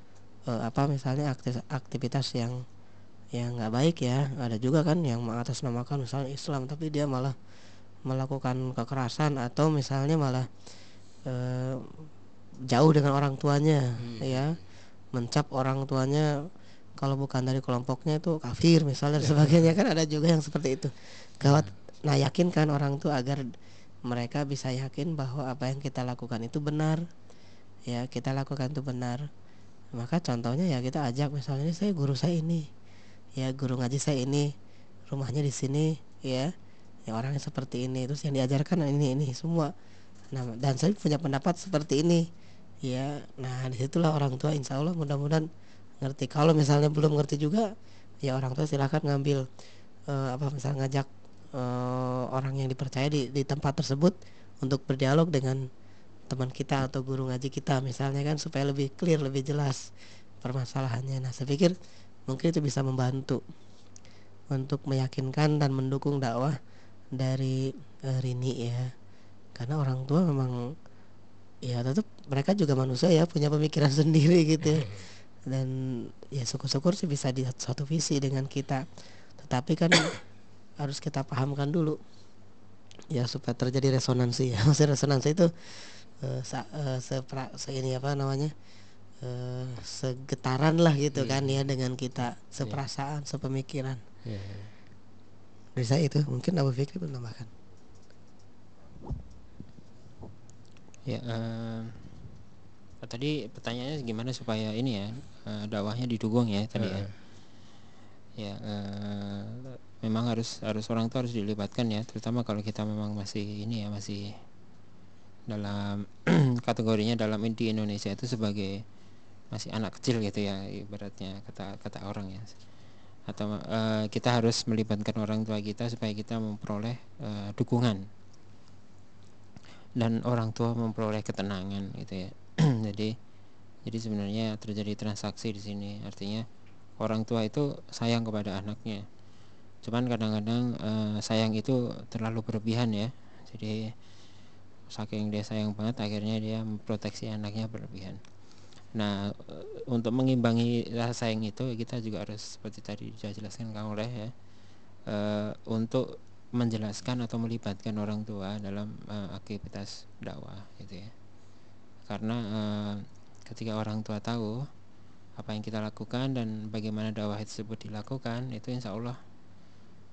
eh, apa misalnya akti- aktivitas yang yang nggak baik ya. Ada juga kan yang mengatasnamakan misalnya Islam tapi dia malah melakukan kekerasan atau misalnya malah eh, jauh dengan orang tuanya ya. Mencap orang tuanya kalau bukan dari kelompoknya itu kafir misalnya dan sebagainya. Kan ada juga yang seperti itu. Gawat nah yakinkan orang tua agar mereka bisa yakin bahwa apa yang kita lakukan itu benar. Ya kita lakukan itu benar. Maka contohnya ya kita ajak misalnya "Ini saya guru saya ini ya guru ngaji saya ini rumahnya di sini ya. Ya orangnya seperti ini. Terus yang diajarkan ini ini semua. Nah dan saya punya pendapat seperti ini. Ya nah di situlah orang tua insya Allah mudah-mudahan ngerti. Kalau misalnya belum ngerti juga ya orang tua silahkan ngambil eh, apa misalnya ngajak eh, orang yang dipercaya di, di tempat tersebut untuk berdialog dengan teman kita atau guru ngaji kita misalnya kan supaya lebih clear lebih jelas permasalahannya. Nah saya pikir mungkin itu bisa membantu untuk meyakinkan dan mendukung dakwah dari eh, Rini ya. Karena orang tua memang ya tetap mereka juga manusia ya punya pemikiran sendiri gitu ya. dan ya syukur-syukur sih bisa di satu visi dengan kita. Tetapi kan harus kita pahamkan dulu ya supaya terjadi resonansi. Ya resonansi itu sa, eh, sepra, se ini apa namanya eh, segetaran lah gitu kan ya dengan kita seperasaan sepemikiran. Ya. dari saya itu mungkin Abu Fikri menambahkan Ya, eh, tadi pertanyaannya gimana supaya ini ya eh, dakwahnya didukung ya tadi ya. Ya, eh, memang harus harus orang tua harus dilibatkan ya, terutama kalau kita memang masih ini ya masih dalam kategorinya dalam di Indonesia itu sebagai masih anak kecil gitu ya ibaratnya kata kata orang ya. Atau eh, kita harus melibatkan orang tua kita supaya kita memperoleh eh, dukungan. Dan orang tua memperoleh ketenangan gitu ya. Jadi jadi sebenarnya terjadi transaksi di sini. Artinya orang tua itu sayang kepada anaknya. Cuman kadang-kadang eh, sayang itu terlalu berlebihan ya. Jadi saking dia sayang banget akhirnya dia memproteksi anaknya berlebihan Nah, eh, untuk mengimbangi rasa sayang itu kita juga harus seperti tadi sudah jelaskan Kang Oleh ya. eh, untuk menjelaskan atau melibatkan orang tua dalam eh, aktivitas dakwah gitu ya. Karena eh, ketika orang tua tahu apa yang kita lakukan dan bagaimana dakwah tersebut dilakukan, itu insya Allah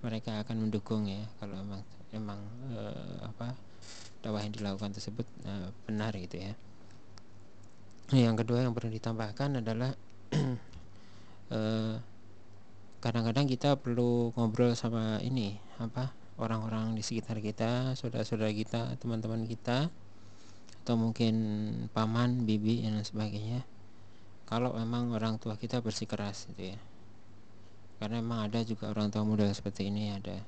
mereka akan mendukung ya kalau emang emang eh, apa dakwah yang dilakukan tersebut eh, benar gitu ya. Nah, yang kedua yang perlu ditambahkan adalah eh, kadang-kadang kita perlu ngobrol sama ini apa orang-orang di sekitar kita, saudara-saudara kita, teman-teman kita, atau mungkin paman, bibi dan sebagainya. Kalau memang orang tua kita bersikeras gitu ya, karena memang ada juga orang tua muda seperti ini ada.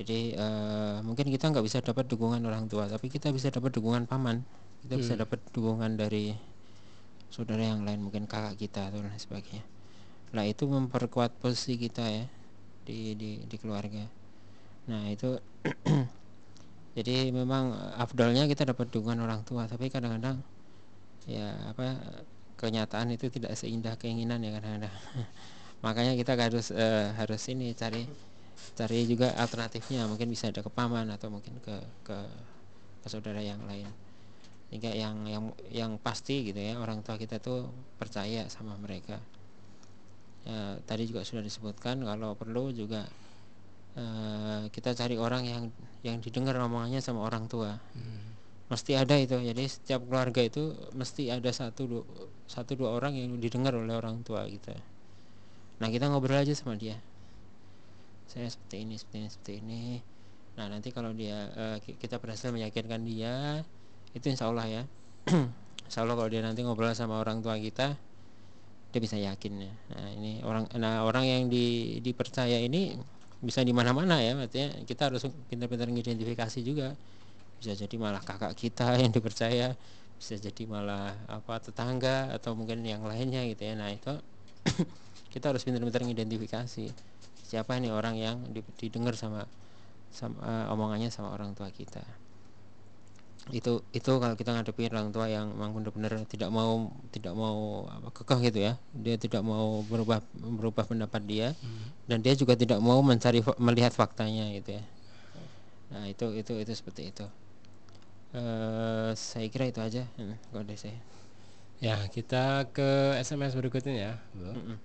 Jadi eh, mungkin kita nggak bisa dapat dukungan orang tua, tapi kita bisa dapat dukungan paman, kita bisa dapat dukungan dari saudara yang lain mungkin kakak kita atau lain sebagainya. Lah itu memperkuat posisi kita ya di di, di keluarga. Nah itu jadi memang afdalnya kita dapat dukungan orang tua tapi kadang-kadang ya apa kenyataan itu tidak seindah keinginan ya kadang-kadang. Makanya kita harus eh, harus ini cari cari juga alternatifnya. Mungkin bisa ada ke paman atau mungkin ke ke, ke saudara yang lain sehingga yang yang yang pasti gitu ya orang tua kita tuh percaya sama mereka. Ya, tadi juga sudah disebutkan kalau perlu juga eh, kita cari orang yang yang didengar omongannya sama orang tua. Mesti ada itu. Jadi setiap keluarga itu mesti ada satu dua, satu dua orang yang didengar oleh orang tua kita nah kita ngobrol aja sama dia. Saya seperti ini seperti ini seperti ini. Nah nanti kalau dia ki- kita berhasil meyakinkan dia itu insya Allah ya. Insya Allah kalau dia nanti ngobrol sama orang tua kita dia bisa yakin ya. Nah ini orang nah orang yang di, dipercaya ini bisa di mana-mana ya. Artinya kita harus pintar-pintar mengidentifikasi juga. Bisa jadi malah kakak kita yang dipercaya bisa jadi malah apa tetangga atau mungkin yang lainnya gitu ya. Nah itu kita harus pintar-pintar mengidentifikasi siapa nih orang yang di- didengar sama sama eh, omongannya sama orang tua kita itu itu kalau kita ngadepi orang tua yang memang benar-benar tidak mau tidak mau apa kekeh gitu ya dia tidak mau berubah berubah pendapat dia dan dia juga tidak mau mencari melihat faktanya gitu ya nah itu itu itu seperti itu eh saya kira itu aja hmm, kalau dari saya Ya, kita ke SMS berikutnya ya, Bu. Mm-mm.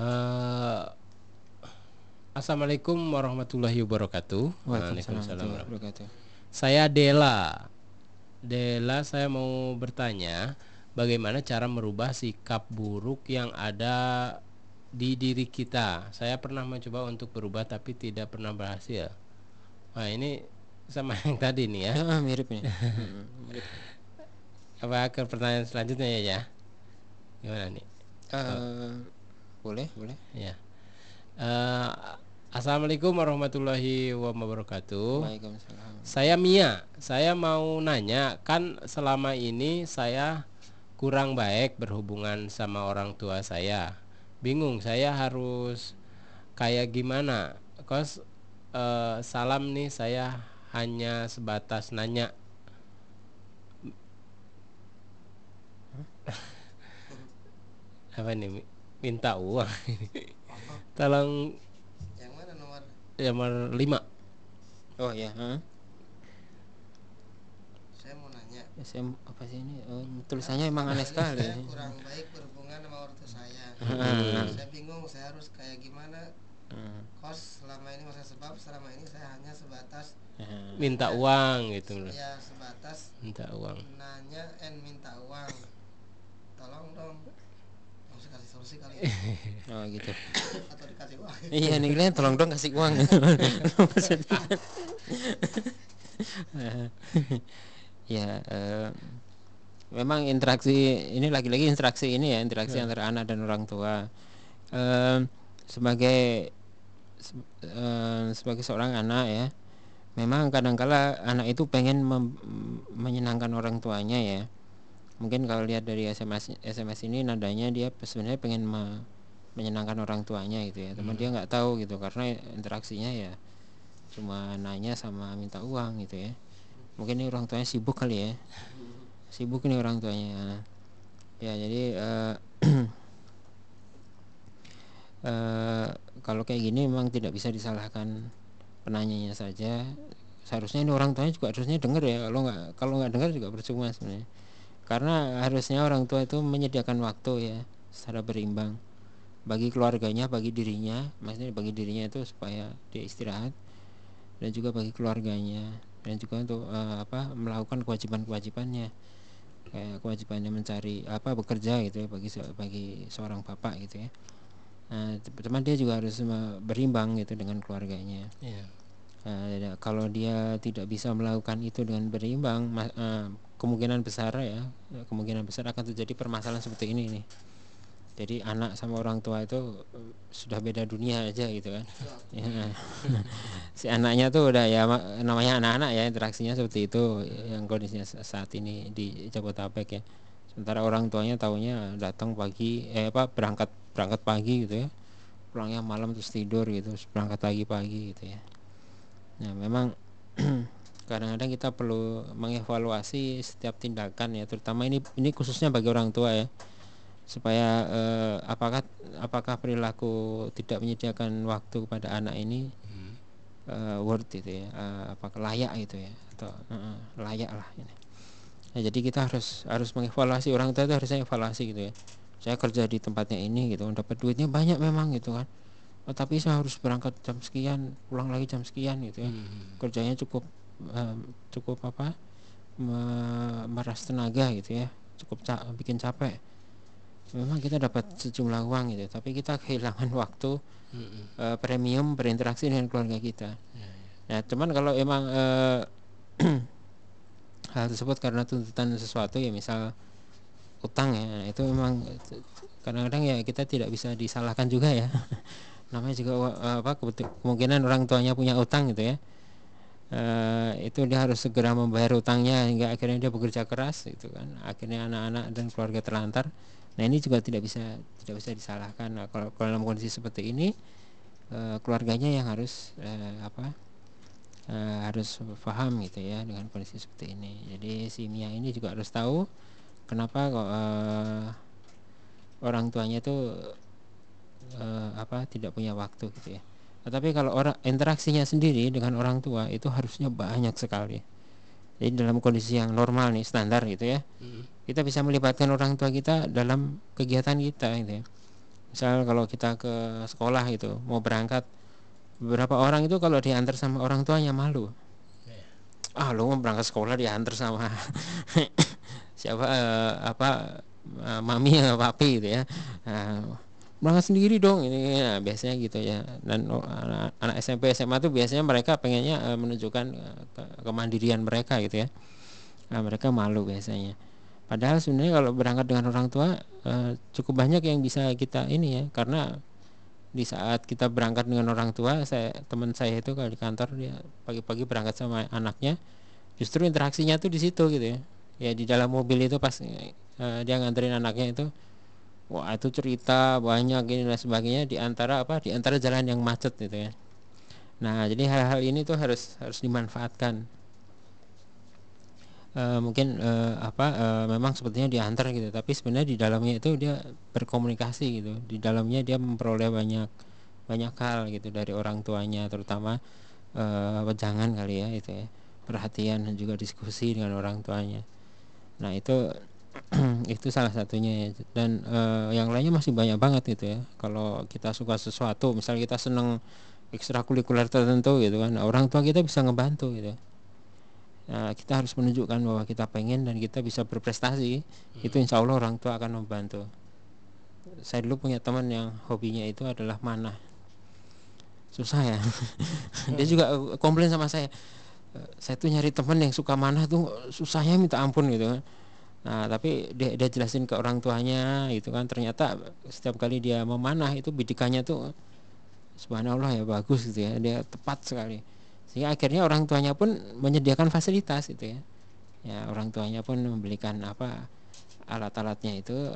Eh, Assalamualaikum warahmatullahi wabarakatuh. Waalaikumsalam warahmatullahi wabarakatuh. Saya Dela. Dela, saya mau bertanya, bagaimana cara merubah sikap buruk yang ada di diri kita? Saya pernah mencoba untuk berubah tapi tidak pernah berhasil. Wah, ini sama yang tadi nih ya. Ah, mirip nih Mm-mm, mirip. Apa ke pertanyaan selanjutnya ya, ya? Gimana nih? Eh, boleh boleh Ya. Eh, Assalamualaikum warahmatullahi wabarakatuh. Waalaikumsalam Saya Mia. Saya mau nanya, kan selama ini saya kurang baik berhubungan sama orang tua saya. Bingung saya harus kayak gimana? Kos eh, salam nih saya hanya sebatas nanya. Apa nih? Mi- Minta uang. Tolong nomor? 5. oh ya heeh. Saya mau nanya. SM apa sih ini Eh, tulisannya emang aneh sekali Saya kurang baik berhubungan sama ortu saya. Hmm. saya bingung saya harus kayak gimana. Hmm, Kos selama ini masa sebab selama ini saya hanya sebatas hmm. Minta uang gitu loh. ya sebatas Minta uang. nanya and minta uang. Tolong dong. Kali oh gitu. Atau dikasih uang. iya nih kalian tolong dong kasih uang. Maksudnya. ya eh, memang interaksi ini lagi-lagi interaksi ini ya interaksi antara anak dan orang tua. Eh, sebagai se- eh, sebagai seorang anak ya memang kadangkala anak itu pengen menyenangkan orang tuanya ya mungkin kalau lihat dari SMS SMS ini nadanya dia sebenarnya pengen me- menyenangkan orang tuanya gitu ya teman dia nggak tahu gitu karena interaksinya ya cuma nanya sama minta uang gitu ya mungkin ini orang tuanya sibuk kali ya sibuk nih orang tuanya Ya jadi eh, eh, kalau kayak gini memang tidak bisa disalahkan penanyanya saja. Seharusnya ini orang tuanya juga harusnya dengar ya. Kalau nggak kalau nggak dengar juga percuma sebenarnya. Karena harusnya orang tua itu menyediakan waktu ya secara berimbang. Bagi keluarganya, bagi dirinya, maksudnya bagi dirinya itu supaya dia istirahat dan juga bagi keluarganya dan juga untuk eh, apa melakukan kewajiban-kewajibannya. Kayak kewajibannya mencari apa bekerja gitu ya bagi se- bagi seorang bapak gitu ya. Nah teman dia juga harus berimbang gitu dengan keluarganya. Iya. Nah, ya, kalau dia tidak bisa melakukan itu dengan berimbang eh, kemungkinan besar ya kemungkinan besar akan terjadi permasalahan seperti ini nih. Jadi anak sama orang tua itu eh, sudah beda dunia aja gitu kan. Ya. si anaknya tuh udah ya ma- namanya anak-anak ya interaksinya seperti itu yang kondisinya sa- saat ini di Jabodetabek ya. Sementara orang tuanya taunya datang pagi eh apa berangkat berangkat pagi gitu ya. Pulangnya malam terus tidur gitu terus berangkat lagi pagi gitu ya. Nah memang kadang-kadang kita perlu mengevaluasi setiap tindakan ya terutama ini ini khususnya bagi orang tua ya. Supaya eh, apakah apakah perilaku tidak menyediakan waktu kepada anak ini eh, worth itu ya eh, apakah layak itu ya atau eh, layak lah ini. Nah, jadi kita harus harus mengevaluasi orang tua itu harusnya evaluasi gitu ya. Saya kerja di tempatnya ini gitu dapat duitnya banyak memang gitu kan. Oh, tapi saya harus berangkat jam sekian pulang lagi jam sekian gitu ya. Kerjanya cukup cukup apa me- meras tenaga gitu ya cukup ca- bikin capek. Memang kita dapat sejumlah uang gitu tapi kita kehilangan waktu eh, premium berinteraksi dengan keluarga kita. Nah cuman kalau emang eh, hal tersebut karena tuntutan sesuatu ya misal utang ya nah, itu memang kadang-kadang ya kita tidak bisa disalahkan juga ya. Namanya juga wa- apa kemungkinan orang tuanya punya utang gitu ya Eh, itu dia harus segera membayar utangnya hingga akhirnya dia bekerja keras gitu kan. Akhirnya anak-anak dan keluarga terlantar. Nah ini juga tidak bisa tidak bisa disalahkan. Nah, kalau, kalau dalam kondisi seperti ini eh, keluarganya yang harus eh, apa eh, harus paham gitu ya dengan kondisi seperti ini. Jadi si Mia ini juga harus tahu kenapa kok eh, orang tuanya tuh eh, apa tidak punya waktu gitu ya tetapi kalau orang interaksinya sendiri dengan orang tua itu harusnya banyak sekali. Jadi dalam kondisi yang normal nih standar gitu ya. Kita bisa melibatkan orang tua kita dalam kegiatan kita gitu ya. Misal kalau kita ke sekolah gitu mau berangkat beberapa orang itu kalau diantar sama orang tuanya malu. Ah lu mau berangkat sekolah diantar sama siapa eh, apa eh, mami atau papi gitu ya. Nah, berangkat sendiri dong ini ya, biasanya gitu ya. Dan oh, anak, anak SMP SMA tuh biasanya mereka pengennya eh, menunjukkan eh, ke- kemandirian mereka gitu ya. Nah, mereka malu biasanya. Padahal sebenarnya kalau berangkat dengan orang tua eh, cukup banyak yang bisa kita ini ya karena di saat kita berangkat dengan orang tua saya teman saya itu kalau di kantor dia pagi-pagi berangkat sama anaknya justru interaksinya tuh di situ gitu ya. Ya di dalam mobil itu pas eh, dia nganterin anaknya itu wah itu cerita banyak ini dan sebagainya di antara apa? Di antara jalan yang macet gitu ya. Nah jadi hal-hal ini tuh harus harus dimanfaatkan. Eh, mungkin eh, apa eh, memang sepertinya diantar gitu tapi sebenarnya di dalamnya itu dia berkomunikasi gitu. Di dalamnya dia memperoleh banyak banyak hal gitu dari orang tuanya terutama eh, wejangan kali ya itu ya. Perhatian dan juga diskusi dengan orang tuanya. Nah itu itu salah satunya ya. dan eh, yang lainnya masih banyak banget gitu ya. Kalau kita suka sesuatu misal kita seneng ekstrakurikuler tertentu gitu kan nah, orang tua kita bisa ngebantu gitu. Nah, kita harus menunjukkan bahwa kita pengen dan kita bisa berprestasi. Itu insya Allah orang tua akan membantu. Saya dulu punya teman yang hobinya itu adalah mana susah ya. Dia juga eh, komplain sama saya "Eh, saya tuh nyari teman yang suka mana tuh susahnya minta ampun gitu kan nah tapi dia, dia jelasin ke orang tuanya gitu kan. Ternyata setiap kali dia memanah itu bidikannya tuh subhanallah ya bagus gitu ya. Dia tepat sekali. Sehingga akhirnya orang tuanya pun menyediakan fasilitas itu ya. Ya orang tuanya pun membelikan apa alat-alatnya itu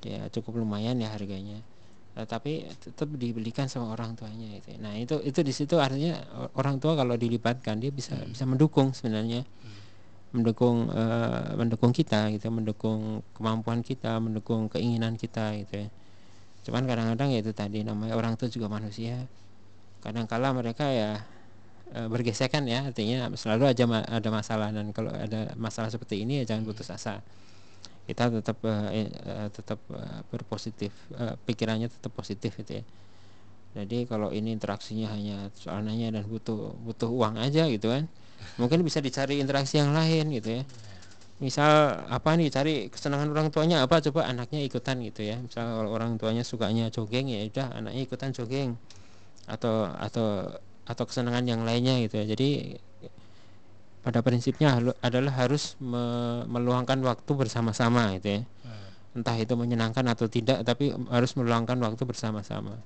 ya cukup lumayan ya harganya. Eh, tapi tetap dibelikan sama orang tuanya itu nah itu itu di situ artinya orang tua kalau dilibatkan dia bisa bisa mendukung sebenarnya mendukung eh, mendukung kita gitu mendukung kemampuan kita mendukung keinginan kita gitu ya. Cuman kadang-kadang ya itu tadi namanya orang itu juga manusia. Kadang-kala mereka ya eh, bergesekan ya artinya selalu aja ma- ada masalah dan kalau ada masalah seperti ini ya jangan putus asa. Kita tetap eh, eh, tetap eh, berpositif eh, pikirannya tetap positif gitu ya. Jadi kalau ini interaksinya hanya soal nanya dan butuh butuh uang aja gitu kan mungkin bisa dicari interaksi yang lain gitu ya. Misal apa nih cari kesenangan orang tuanya apa? Coba anaknya ikutan gitu ya. Misal kalau orang tuanya sukanya jogging ya udah anaknya ikutan jogging. Atau atau atau kesenangan yang lainnya gitu ya. Jadi pada prinsipnya adalah harus me- meluangkan waktu bersama-sama gitu ya. Entah itu menyenangkan atau tidak tapi harus meluangkan waktu bersama-sama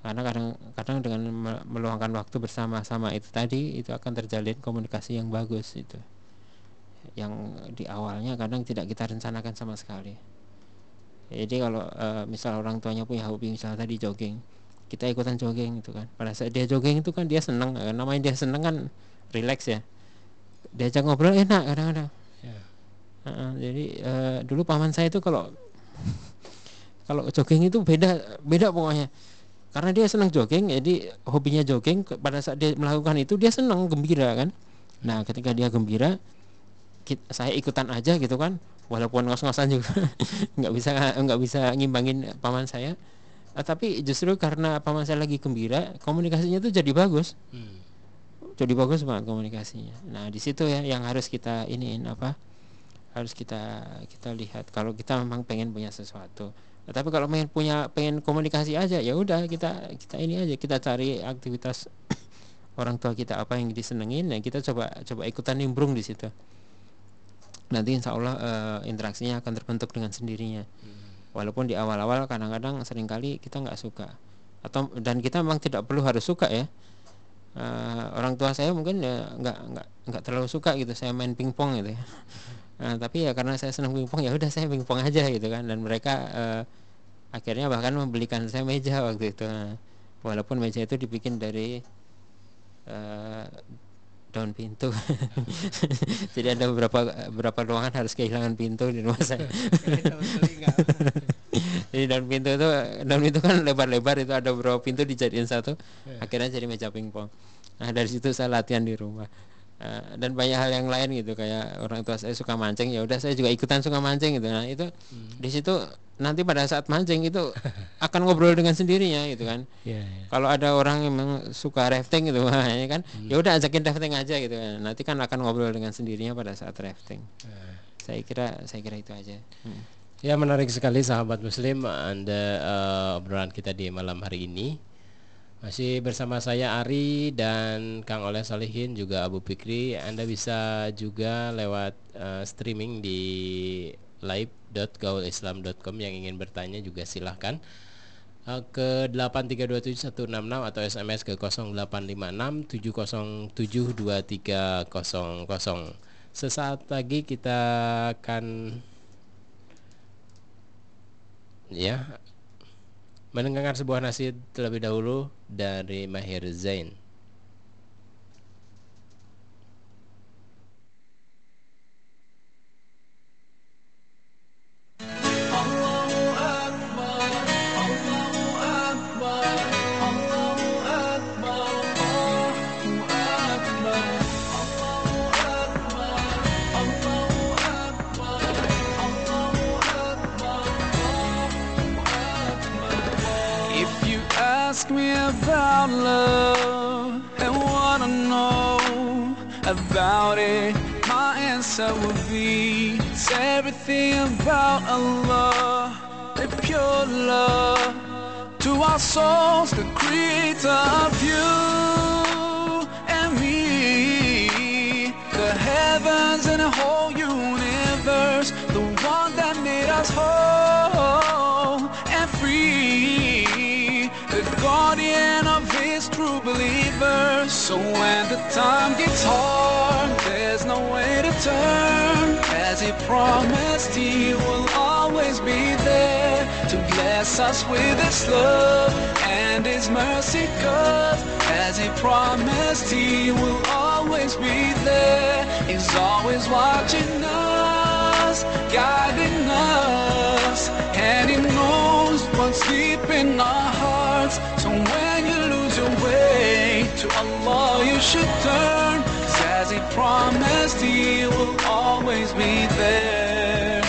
karena kadang-kadang dengan me- meluangkan waktu bersama-sama itu tadi itu akan terjalin komunikasi yang bagus itu. Yang di awalnya kadang tidak kita rencanakan sama sekali. Jadi kalau eh, misal orang tuanya punya hobi misalnya tadi jogging kita ikutan jogging itu kan. Pada saat dia jogging itu kan dia senang eh, namanya dia senang kan relax ya. Diajak ngobrol enak kadang-kadang. Heeh, jadi eh, dulu paman saya itu kalau kalau jogging itu beda beda pokoknya karena dia senang jogging jadi hobinya jogging pada saat dia melakukan itu dia senang gembira kan nah ketika dia gembira kit- saya ikutan aja gitu kan walaupun ngos-ngosan juga nggak bisa nggak bisa ngimbangin paman saya Eh, tapi justru karena paman saya lagi gembira komunikasinya tuh jadi bagus Hmm. jadi bagus banget komunikasinya. Nah di situ ya yang harus kita iniin apa harus kita kita lihat kalau kita memang pengen punya sesuatu. Tapi kalau pengen punya pengen komunikasi aja ya udah kita kita ini aja kita cari aktivitas orang tua kita apa yang disenengin ya kita coba coba ikutan nimbrung di situ. Nanti insya Allah eh, interaksinya akan terbentuk dengan sendirinya. Walaupun di awal-awal kadang-kadang sering kali kita nggak suka. Atau dan kita memang tidak perlu harus suka ya. Eh, orang tua saya mungkin ya nggak nggak nggak terlalu suka gitu saya main pingpong gitu ya. Nah, tapi ya karena saya senang pingpong ya udah saya pingpong aja gitu kan. Dan mereka eh, akhirnya bahkan membelikan saya meja waktu itu. Walaupun meja itu dibikin dari eh, daun pintu. Jadi ada beberapa beberapa ruangan harus kehilangan pintu di rumah saya. Jadi daun pintu itu daun pintu kan lebar-lebar itu ada beberapa pintu dijadiin satu. Akhirnya jadi meja pingpong. Nah dari situ saya latihan di rumah dan banyak hal yang lain gitu kayak orang tua saya suka mancing ya udah saya juga ikutan suka mancing gitu. Nah itu di situ nanti pada saat mancing itu akan ngobrol dengan sendirinya gitu kan. Ya, ya. kalau ada orang yang memang suka rafting gitu wah, ya kan ya udah ajakin rafting aja gitu kan. Nanti kan akan ngobrol dengan sendirinya pada saat rafting. Saya kira saya kira itu aja. Hmm. Ya menarik sekali sahabat muslim Anda eh, obrolan kita di malam hari ini Masih bersama saya Ari dan Kang Oleh Solihin juga Abu Fikri. Anda bisa juga lewat eh, streaming di live.gaulislam.com yang ingin bertanya juga silahkan. Eh, ke 8327166 atau SMS ke 0856 7072300 Sesaat lagi kita akan ya mendengarkan sebuah nasihat terlebih dahulu dari Mahir Zain. Ask me about love and wanna know about it, my answer would be it's everything about Allah, the pure love. To our souls, the creator of you and me, the heavens and the whole universe, the one that made us whole So when the time gets hard, there's no way to turn. As he promised, he will always be there to bless us with His love and His mercy. Cause as He promised, He will always be there. He's always watching us, guiding us, and He knows what's deep in our hearts. So when you lose your way to Allah, you should turn. as He promised, He will always be there.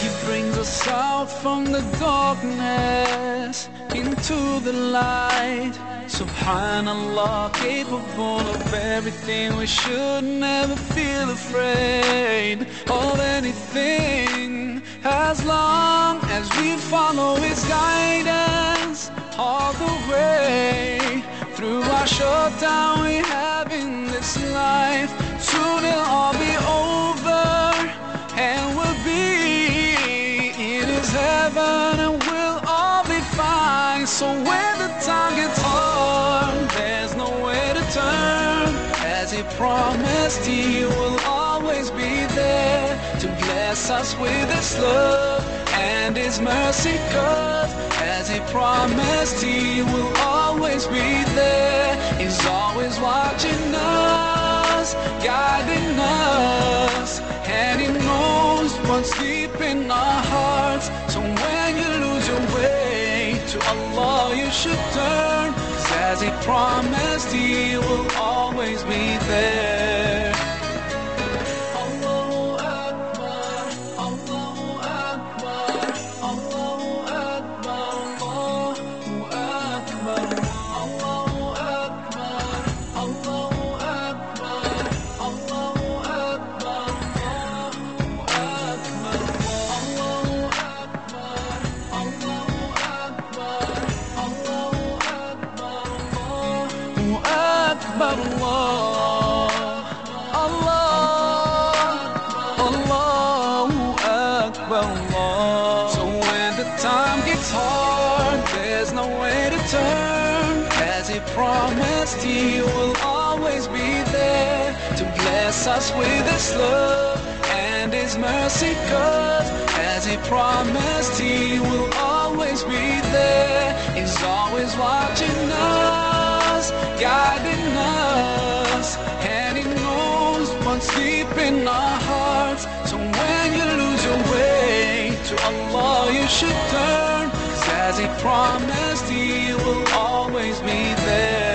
He brings us out from the darkness into the light. Subhanallah, capable of everything. We should never feel afraid of anything as long as we follow His guidance all the way through our short time we have in this life. Soon it'll all be over and we'll be in his heaven and we'll all be fine. So when the time gets hard, there's no way to turn. As he promised, he will always be there to bless us with his love and his mercy. Cause as he promised, he will always be there. He's always watching us, guiding us, and he knows what's deep in our hearts. So when you lose your way to Allah, you should turn. as he promised, he will always be there. Way to turn. As He promised, He will always be there to bless us with His love and His mercy. Cause as He promised, He will always be there. He's always watching us, guiding us, and He knows what's deep in our hearts. So when you lose your way to Allah, you should turn. As He promised, He will always be there.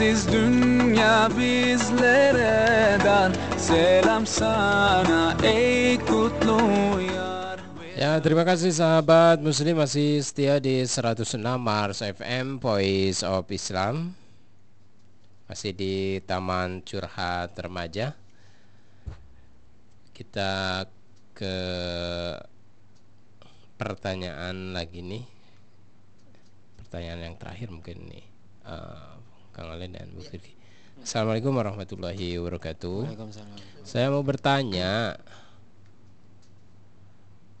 Sensiz dünya bizlere dar. Selam sana ey kutlu Ya terima kasih sahabat muslim masih setia di 106 Mars FM Voice of Islam. Masih di Taman Curhat Remaja. Kita ke pertanyaan lagi nih. Pertanyaan yang terakhir mungkin nih. Eh, Kang Ale dan Bu Firki Assalamualaikum warahmatullahi wabarakatuh Waalaikumsalam. Saya mau bertanya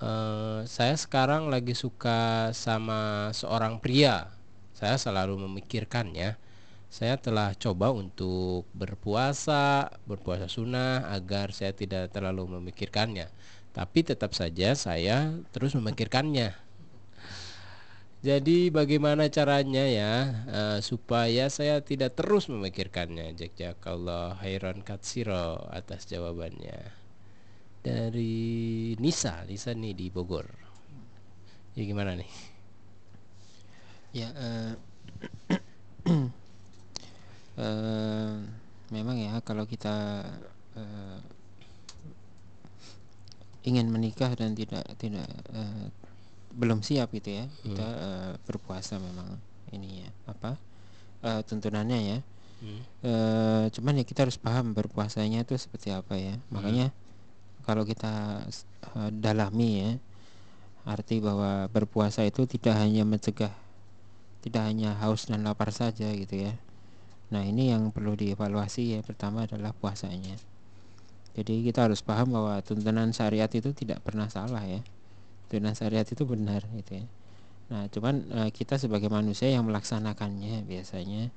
Eh, saya sekarang lagi suka sama seorang pria. Saya selalu memikirkannya. Saya telah coba untuk berpuasa, berpuasa sunnah agar saya tidak terlalu memikirkannya. Tapi tetap saja saya terus memikirkannya. Jadi bagaimana caranya ya eh, supaya saya tidak terus memikirkannya? Jazakallah khairan katsiro atas jawabannya. Dari Nisa Nisa nih di Bogor. Ya gimana nih? Ya, eh, eh, memang ya kalau kita eh, ingin menikah dan tidak tidak eh, belum siap gitu ya, kita eh, berpuasa memang ini ya apa eh, tuntunannya ya. Hmm. Eh, cuman ya kita harus paham berpuasanya itu seperti apa ya. Makanya kalau kita eh, dalami ya, arti bahwa berpuasa itu tidak hanya mencegah tidak hanya haus dan lapar saja gitu ya. Nah, ini yang perlu dievaluasi ya. Pertama adalah puasanya. Jadi kita harus paham bahwa tuntunan syariat itu tidak pernah salah ya. Tuntunan syariat itu benar gitu ya. Nah, cuman eh, kita sebagai manusia yang melaksanakannya biasanya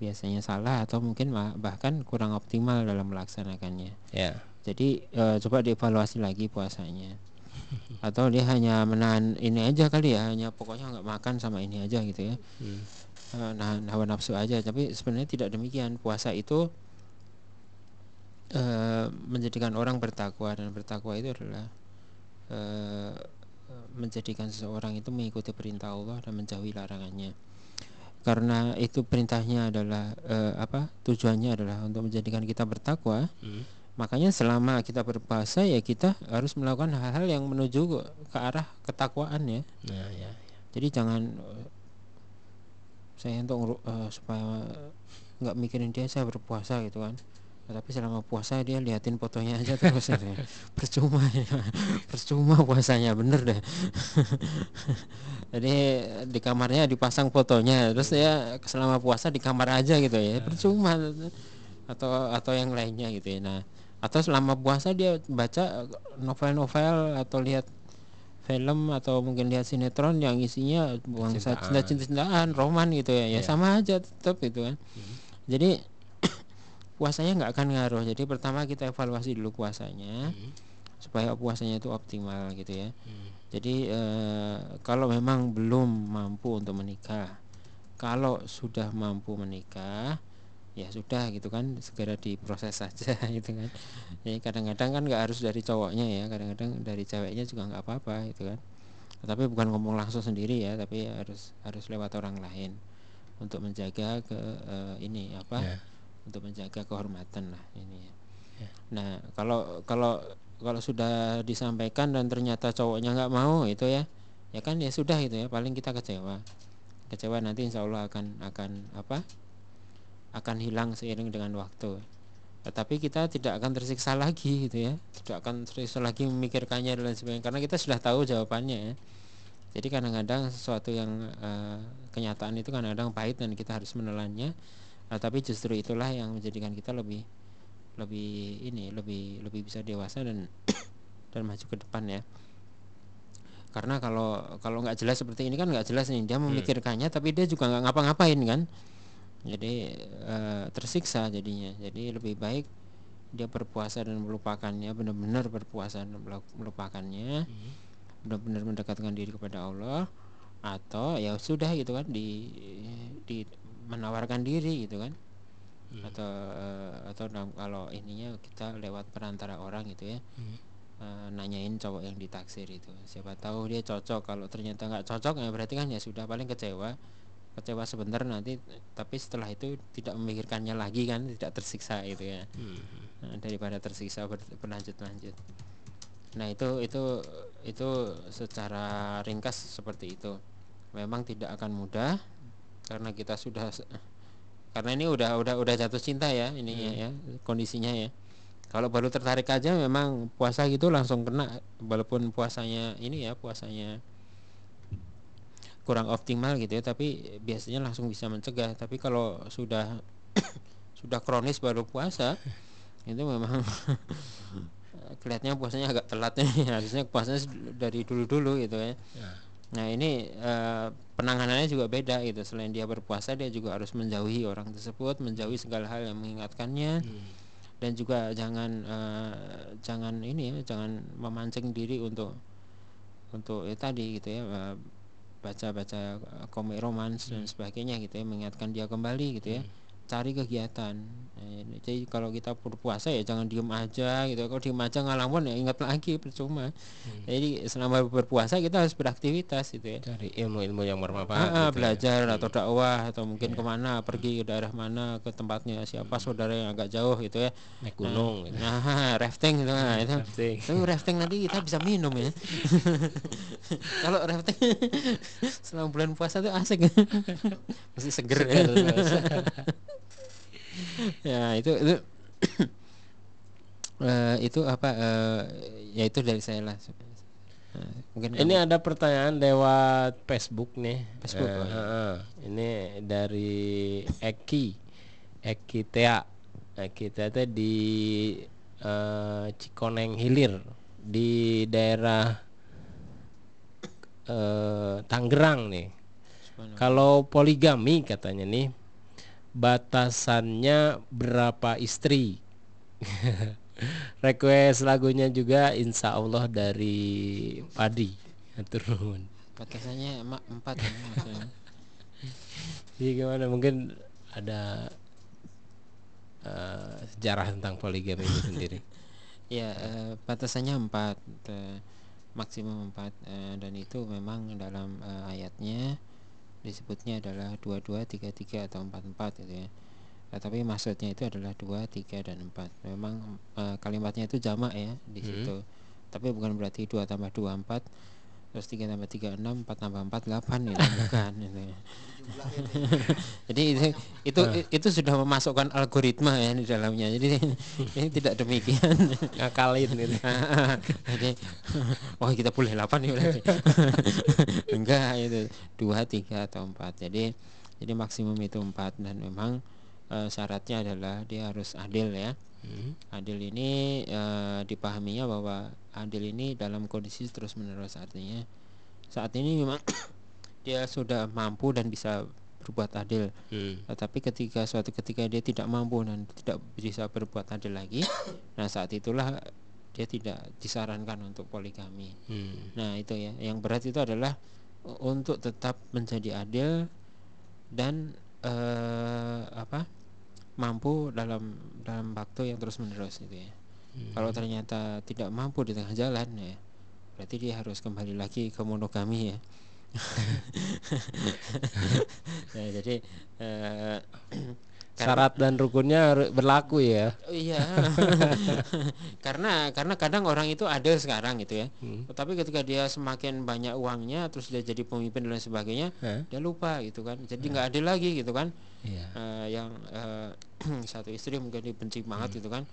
biasanya salah atau mungkin bahkan kurang optimal dalam melaksanakannya. ya Jadi eh, coba dievaluasi lagi puasanya. Atau dia hanya menahan ini aja kali ya, hanya pokoknya nggak makan sama ini aja gitu ya. Hmm. Eh, nahan hawa nafsu aja, tapi sebenarnya tidak demikian. Puasa itu eh, menjadikan orang bertakwa dan bertakwa itu adalah eh, menjadikan seseorang itu mengikuti perintah Allah dan menjauhi larangannya. Karena itu perintahnya adalah eh, apa? Tujuannya adalah untuk menjadikan kita bertakwa. Hmm. Makanya selama kita berpuasa ya kita harus melakukan hal-hal yang menuju ke, arah ketakwaan ya. nah ya Jadi jangan eh, saya untuk eh, supaya nggak mikirin dia saya berpuasa gitu kan. Tapi selama puasa dia liatin fotonya aja terus ya. percuma ya. percuma puasanya bener deh. Jadi di kamarnya dipasang fotonya terus ya selama puasa di kamar aja gitu ya percuma atau atau yang lainnya gitu ya. Nah atau selama puasa dia baca novel-novel atau lihat film atau mungkin lihat sinetron yang isinya Cintaan. cinta cintaan roman gitu ya ya Iya. sama aja tetap gitu kan jadi puasanya nggak akan ngaruh. Jadi pertama kita evaluasi dulu puasanya supaya puasanya itu optimal gitu ya. Jadi eh, kalau memang belum mampu untuk menikah kalau sudah mampu menikah ya sudah gitu kan segera diproses saja gitu kan. Jadi kadang-kadang kan nggak harus dari cowoknya ya kadang-kadang dari ceweknya juga nggak apa-apa gitu kan. Tapi bukan ngomong langsung sendiri ya tapi harus harus lewat orang lain untuk menjaga ke eh, ini apa Ya. Untuk menjaga kehormatan lah ini ya. nah kalau kalau kalau sudah disampaikan dan ternyata cowoknya nggak mau itu ya ya kan ya sudah itu ya paling kita kecewa. Kecewa nanti insya Allah akan akan apa? Akan hilang seiring dengan waktu. Tetapi kita tidak akan tersiksa lagi gitu ya tidak akan tersiksa lagi memikirkannya dan sebagainya karena kita sudah tahu jawabannya ya. Jadi kadang-kadang sesuatu yang eh, kenyataan itu kadang-kadang pahit dan kita harus menelannya Nah, tapi justru itulah yang menjadikan kita lebih lebih ini lebih lebih bisa dewasa dan dan maju ke depan ya. Karena kalau kalau nggak jelas seperti ini kan nggak jelas nih. Dia memikirkannya tapi dia juga nggak ngapa-ngapain kan. Jadi eh, tersiksa jadinya. Jadi lebih baik dia berpuasa dan melupakannya benar-benar berpuasa dan melu- melupakannya benar-benar mendekatkan diri kepada Allah atau ya sudah gitu kan di di menawarkan diri gitu kan. Atau eh, atau kalau ininya kita lewat perantara orang gitu ya. Eh, nanyain cowok yang ditaksir itu. Siapa tahu dia cocok. Kalau ternyata nggak cocok ya berarti kan ya sudah paling kecewa. Kecewa sebentar nanti tapi setelah itu tidak memikirkannya lagi kan tidak tersiksa gitu ya. Nah, daripada tersiksa ber- berlanjut-lanjut. Nah itu itu itu secara ringkas seperti itu. Memang tidak akan mudah karena kita sudah karena ini udah udah udah jatuh cinta ya ini ya kondisinya ya. Kalau baru tertarik aja memang puasa gitu langsung kena walaupun puasanya ini ya puasanya kurang optimal gitu ya tapi biasanya langsung bisa mencegah. Tapi kalau sudah sudah kronis baru puasa itu memang kelihatannya puasanya agak telat nih harusnya puasanya dari dulu dulu gitu ya nah ini eh, penanganannya juga beda gitu. Selain dia berpuasa dia juga harus menjauhi orang tersebut menjauhi segala hal yang mengingatkannya. Dan juga jangan eh, jangan ini ya jangan memancing diri untuk untuk ya tadi gitu ya eh, baca-baca eh, komik romans dan sebagainya gitu ya mengingatkan dia kembali gitu ya cari kegiatan jadi kalau kita berpuasa ya jangan diem aja gitu kalau diem aja ngalamun ya ingat lagi percuma jadi selama berpuasa kita harus beraktivitas gitu ya Cari ilmu-ilmu yang bermanfaat. Ah, gitu ya. belajar atau dakwah atau mungkin ke mana pergi ke daerah mana ke tempatnya siapa saudara yang agak jauh gitu ya Naik gunung. gitu. nah rafting gitu nah, itu Rafting. tapi rafting nanti kita bisa minum ya kalau rafting selama bulan puasa tuh asik masih seger, ya. Ya itu itu eh, itu apa eh, ya itu dari saya lah Eh, mungkin Ini ada pertanyaan lewat Facebook nih. Facebook, oh iya. heeh. Ini dari Eki, Eki Tea, Eki Tea di eh, Cikoneng Hilir di daerah eh, Tangerang nih. Kalau poligami katanya nih batasannya berapa istri? Request lagunya juga Insya Allah dari Padi turun. batasannya emak empat ya maksudnya Jadi gimana mungkin ada eh, sejarah tentang poligami itu sendiri. Ya, eh, batasannya empat, eh, maksimum empat, eh, dan itu memang dalam eh, ayatnya disebutnya adalah dua dua tiga tiga atau empat empat gitu ya. Eh, tapi maksudnya itu adalah dua tiga dan empat. Memang eh, kalimatnya itu jamak ya di situ. Tapi bukan berarti dua tambah dua empat, terus tiga tambah tiga enam, empat tambah empat delapan itu bukan. Gitu ya. Jadi itu itu itu sudah memasukkan algoritma ya di dalamnya. Jadi ini tidak demikian. Ngakalin gitu. Jadi wah kita boleh 8 nih berarti. Enggak itu dua tiga atau empat. Jadi jadi maksimum itu empat dan memang eh, syaratnya adalah dia harus adil ya. Hmm. Adil ini eh, dipahaminya bahwa adil ini dalam kondisi terus menerus artinya saat ini memang dia sudah mampu dan bisa berbuat adil Hmm. tetapi ketika suatu ketika dia tidak mampu dan tidak bisa berbuat adil lagi nah saat itulah dia tidak disarankan untuk poligami Hmm. nah itu ya yang berat itu adalah untuk tetap menjadi adil dan eh, apa mampu dalam dalam waktu yang terus menerus gitu ya kalau ternyata tidak mampu di tengah jalan ya berarti dia harus kembali lagi ke monogami ya ya jadi eh, Syarat dan rukunnya berlaku ya. Iya. karena karena kadang orang itu ada sekarang gitu ya. Hmm. Tapi ketika dia semakin banyak uangnya terus dia jadi pemimpin dan sebagainya, Hah? dia lupa gitu kan. Jadi nggak adil lagi gitu kan. Iya. Eh, yang eh, satu istri mungkin dibenci banget gitu kan.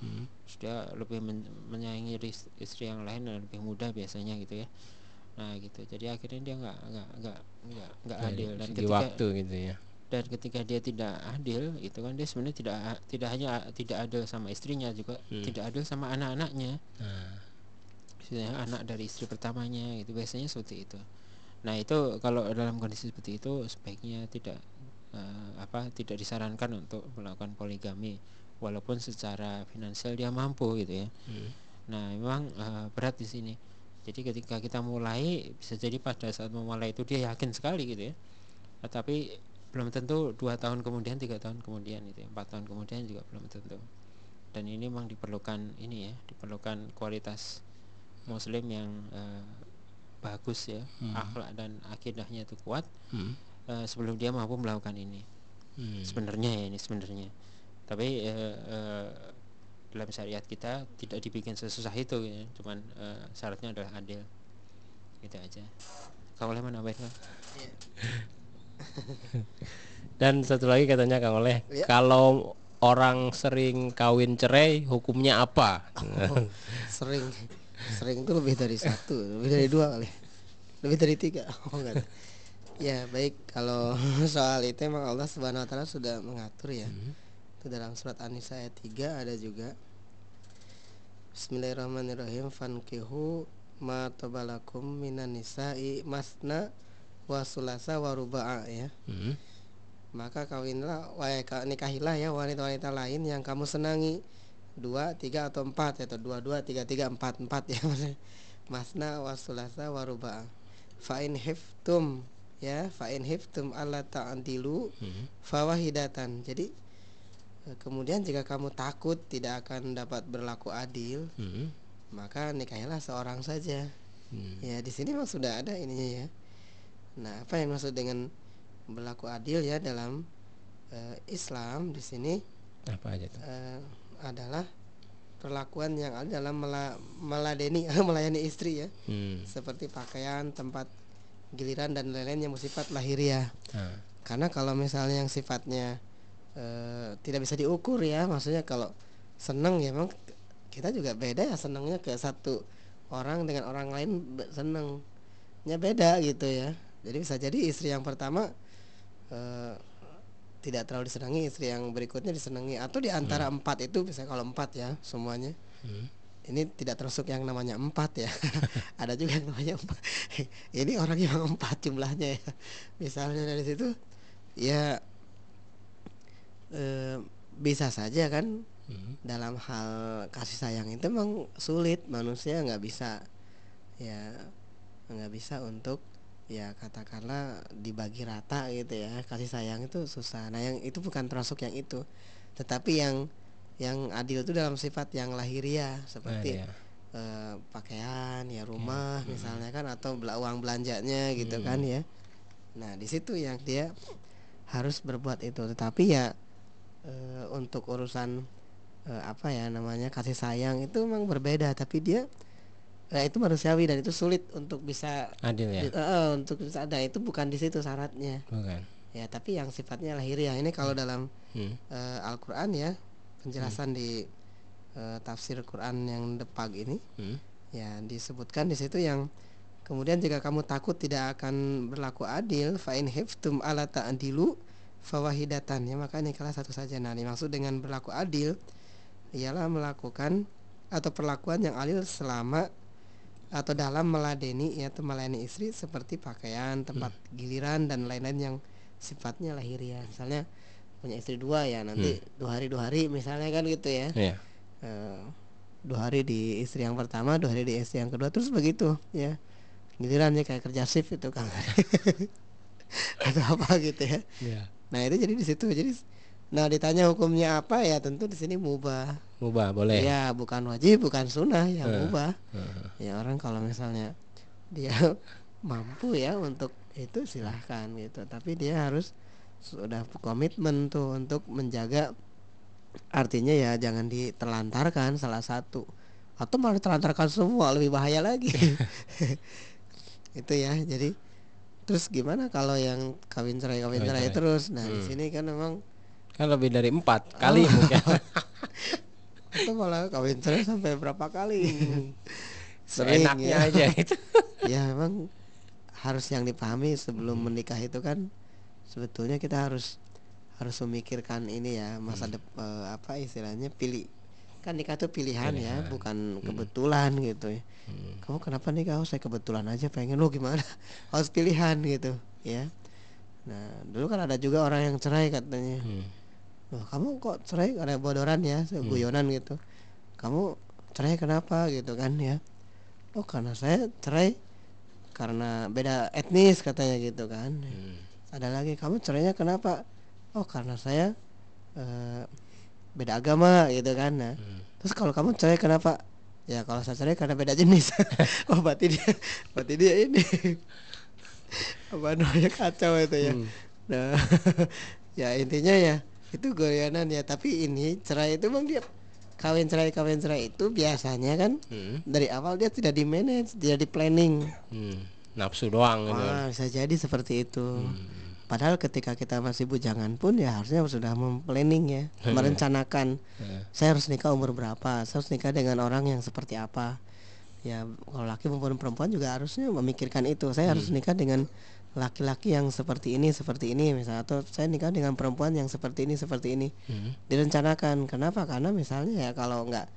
Terus dia lebih men- menyayangi istri yang lain dan lebih muda biasanya gitu ya. Nah gitu. Jadi akhirnya dia nggak nggak nggak nggak nggak adil dan ketika waktu gitu ya. dan ketika dia tidak adil itu kan dia sebenarnya tidak tidak hanya tidak adil sama istrinya juga tidak adil sama anak-anaknya Nah, Maksudnya anak dari istri pertamanya itu biasanya seperti itu nah itu kalau dalam kondisi seperti itu sebaiknya tidak eh, apa tidak disarankan untuk melakukan poligami walaupun secara finansial dia mampu gitu ya. Hmm. nah memang eh, berat di sini. Jadi ketika kita mulai bisa jadi pada saat memulai itu dia yakin sekali gitu ya. Tetapi belum tentu dua tahun kemudian tiga tahun kemudian itu ya, empat tahun kemudian juga belum tentu. Dan ini memang diperlukan ini ya diperlukan kualitas muslim yang eh, bagus ya. Akhlak dan akidahnya itu kuat. Hmm. Eh, sebelum dia mampu melakukan ini Hmm. sebenarnya ya ini sebenarnya tapi eh, eh, dalam syariat kita tidak dibikin sesusah itu ya cuman eh, syaratnya adalah adil gitu aja kau boleh menambahin Kang? Dan satu lagi katanya Kang Oleh, Iya. kalau orang sering kawin cerai hukumnya apa? sering sering itu lebih dari satu lebih dari dua kali lebih dari tiga oh enggak. Ya baik kalau soal itu emang Allah subhanahu wa taala sudah mengatur ya itu dalam surat An-Nisa ayat 3 ada juga Bismillahirrahmanirrahim fankihu ma tabalakum minan nisa'i masna wa sulasa wa ruba'a ya. Hmm. Maka kawinlah wa nikahilah ya wanita-wanita lain yang kamu senangi dua, tiga atau empat atau dua dua tiga tiga empat empat ya masna wa sulasa wa ruba'a. Fa in hiftum ya fa in hiftum alla ta'dilu Hmm. fawahidatan. Jadi eh, kemudian jika kamu takut tidak akan dapat berlaku adil, Hmm. maka nikahilah seorang saja. Hmm. Ya di sini memang sudah ada ininya ya. Nah apa yang maksud dengan berlaku adil ya dalam eh, Islam di sini Apa aja tuh? eh, adalah perlakuan yang ada dalam mela- meladeni melayani istri ya Hmm. seperti pakaian tempat giliran dan lain-lain yang bersifat lahiriah. Ah. karena kalau misalnya yang sifatnya eh, tidak bisa diukur ya maksudnya kalau seneng ya memang kita juga beda ya senengnya ke satu orang dengan orang lain senengnya beda gitu ya. Jadi bisa jadi istri yang pertama eh, tidak terlalu disenangi istri yang berikutnya disenangi. Atau di antara empat itu bisa kalau empat ya semuanya. Hmm. Ini tidak termasuk yang namanya empat ya. Ada juga yang namanya empat. Ini orang yang empat jumlahnya ya. Misalnya dari situ ya eh, bisa saja kan Hmm. dalam hal kasih sayang itu memang sulit. Manusia nggak bisa ya nggak bisa untuk ya katakanlah dibagi rata gitu ya. Kasih sayang itu susah. Nah yang itu bukan termasuk yang itu. Tetapi yang yang adil itu dalam sifat yang lahiriah seperti Nah, eh, pakaian ya rumah misalnya kan atau uang belanjanya gitu kan ya. Nah di situ yang dia harus berbuat itu. Tetapi ya eh, untuk urusan eh, apa ya namanya kasih sayang itu memang berbeda. Tapi dia eh, itu manusiawi dan itu sulit untuk bisa Adil ya? eh, untuk bisa ada itu bukan di situ syaratnya. Bukan. ya tapi yang sifatnya lahiriah. Ini kalau dalam Hmm. eh, Al-Qur'an ya penjelasan di eh, tafsir Quran yang depag ini. Hmm. ya disebutkan di situ yang kemudian jika kamu takut tidak akan berlaku adil fa in hiftum ala ta'dilu fawahidatan. Ya maka nikalah satu saja nah dimaksud dengan berlaku adil ialah melakukan atau perlakuan yang adil selama atau dalam meladeni yaitu melayani istri seperti pakaian tempat giliran dan lain-lain yang sifatnya lahiriah. Misalnya punya istri dua ya nanti dua hari dua hari misalnya kan gitu ya Iya. Eh, dua hari di istri yang pertama dua hari di istri yang kedua terus begitu ya gilirannya kayak kerja shift itu kan atau apa gitu ya Iya. nah itu jadi di situ jadi nah ditanya hukumnya apa ya tentu di sini mubah Mubah boleh. ya bukan wajib bukan sunnah ya Eh. mubah Heeh. ya orang kalau misalnya dia mampu ya untuk itu silahkan gitu tapi dia harus sudah komitmen tuh untuk menjaga artinya ya jangan ditelantarkan salah satu atau malah ditelantarkan semua lebih bahaya lagi itu ya jadi terus gimana kalau yang kawin cerai kawin cerai cerai. terus nah di Hmm. sini kan memang Kan lebih dari empat kali mungkin. itu malah kawin cerai sampai berapa kali Sering Seenaknya ya. aja itu. ya memang harus yang dipahami sebelum menikah itu kan sebetulnya kita harus harus memikirkan ini ya masa dep eh, apa istilahnya pilih kan nikah itu pilihan, ya Pilihan. bukan kebetulan gitu ya. Hmm. kamu kenapa nikah oh saya kebetulan aja pengen. Lo gimana? Harus pilihan gitu ya. Nah dulu kan ada juga orang yang cerai katanya. Hmm. Loh, kamu kok cerai ada bodoran ya guyonan gitu? Kamu cerai kenapa gitu kan ya? Oh karena saya cerai karena beda etnis katanya gitu kan. Hmm. Ada lagi kamu cerainya kenapa oh karena saya eh, beda agama gitu kan nah Hmm. terus kalau kamu cerai kenapa ya kalau saya cerai karena beda jenis oh berarti dia berarti dia ini apa namanya kacau itu ya Hmm. nah ya intinya ya itu goyanan ya tapi ini cerai itu bang dia kawin cerai kawin cerai itu biasanya kan Hmm. dari awal dia tidak di manage tidak di planning Hmm. Nafsu doang gitu. Wah, bisa jadi seperti itu. Hmm. padahal ketika kita masih bujangan pun ya harusnya sudah memplanning ya merencanakan. Eh, saya harus nikah umur berapa saya harus nikah dengan orang yang seperti apa. Ya kalau laki maupun perempuan juga harusnya memikirkan itu. Saya harus nikah dengan laki-laki yang seperti ini seperti ini misalnya atau saya nikah dengan perempuan yang seperti ini seperti ini. Hmm. direncanakan. Kenapa? Karena misalnya ya kalau nggak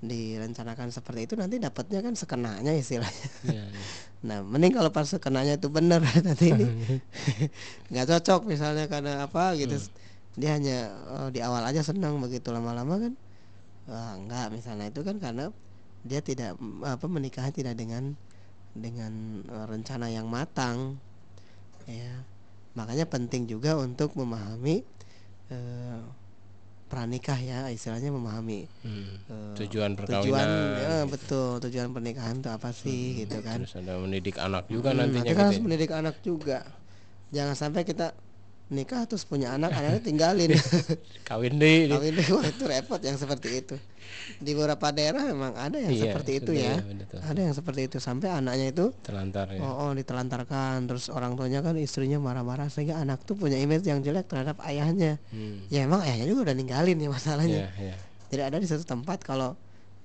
direncanakan seperti itu nanti dapatnya kan sekenanya istilahnya. Iya, iya. nah mending kalau pas sekenanya itu benar nanti ini nggak cocok misalnya karena apa gitu. Dia hanya oh, di awal aja senang begitu lama-lama kan wah, enggak misalnya itu kan karena dia tidak apa menikahnya tidak dengan dengan eh, rencana yang matang. Ya makanya penting juga untuk memahami eh, pranikah ya istilahnya memahami Hmm. eh, Tujuan tujuan perkawinan. ya, betul tujuan pernikahan itu apa sih gitu kan Terus ada mendidik anak juga Hmm, nantinya nanti kan gitu. harus ya. mendidik anak juga jangan sampai kita nikah terus punya anak anaknya tinggalin Kawin deh. kawin deh wah itu repot yang seperti itu di beberapa daerah memang ada yang Iya, seperti itu ya. ya, betul. ada yang seperti itu. Sampai anaknya itu Telantar ya. oh, oh ditelantarkan. Terus orang tuanya kan istrinya marah-marah sehingga anak tuh punya image yang jelek terhadap ayahnya. Hmm. ya emang ayahnya juga udah ninggalin ya masalahnya. Iya, iya. tidak ada di satu tempat kalau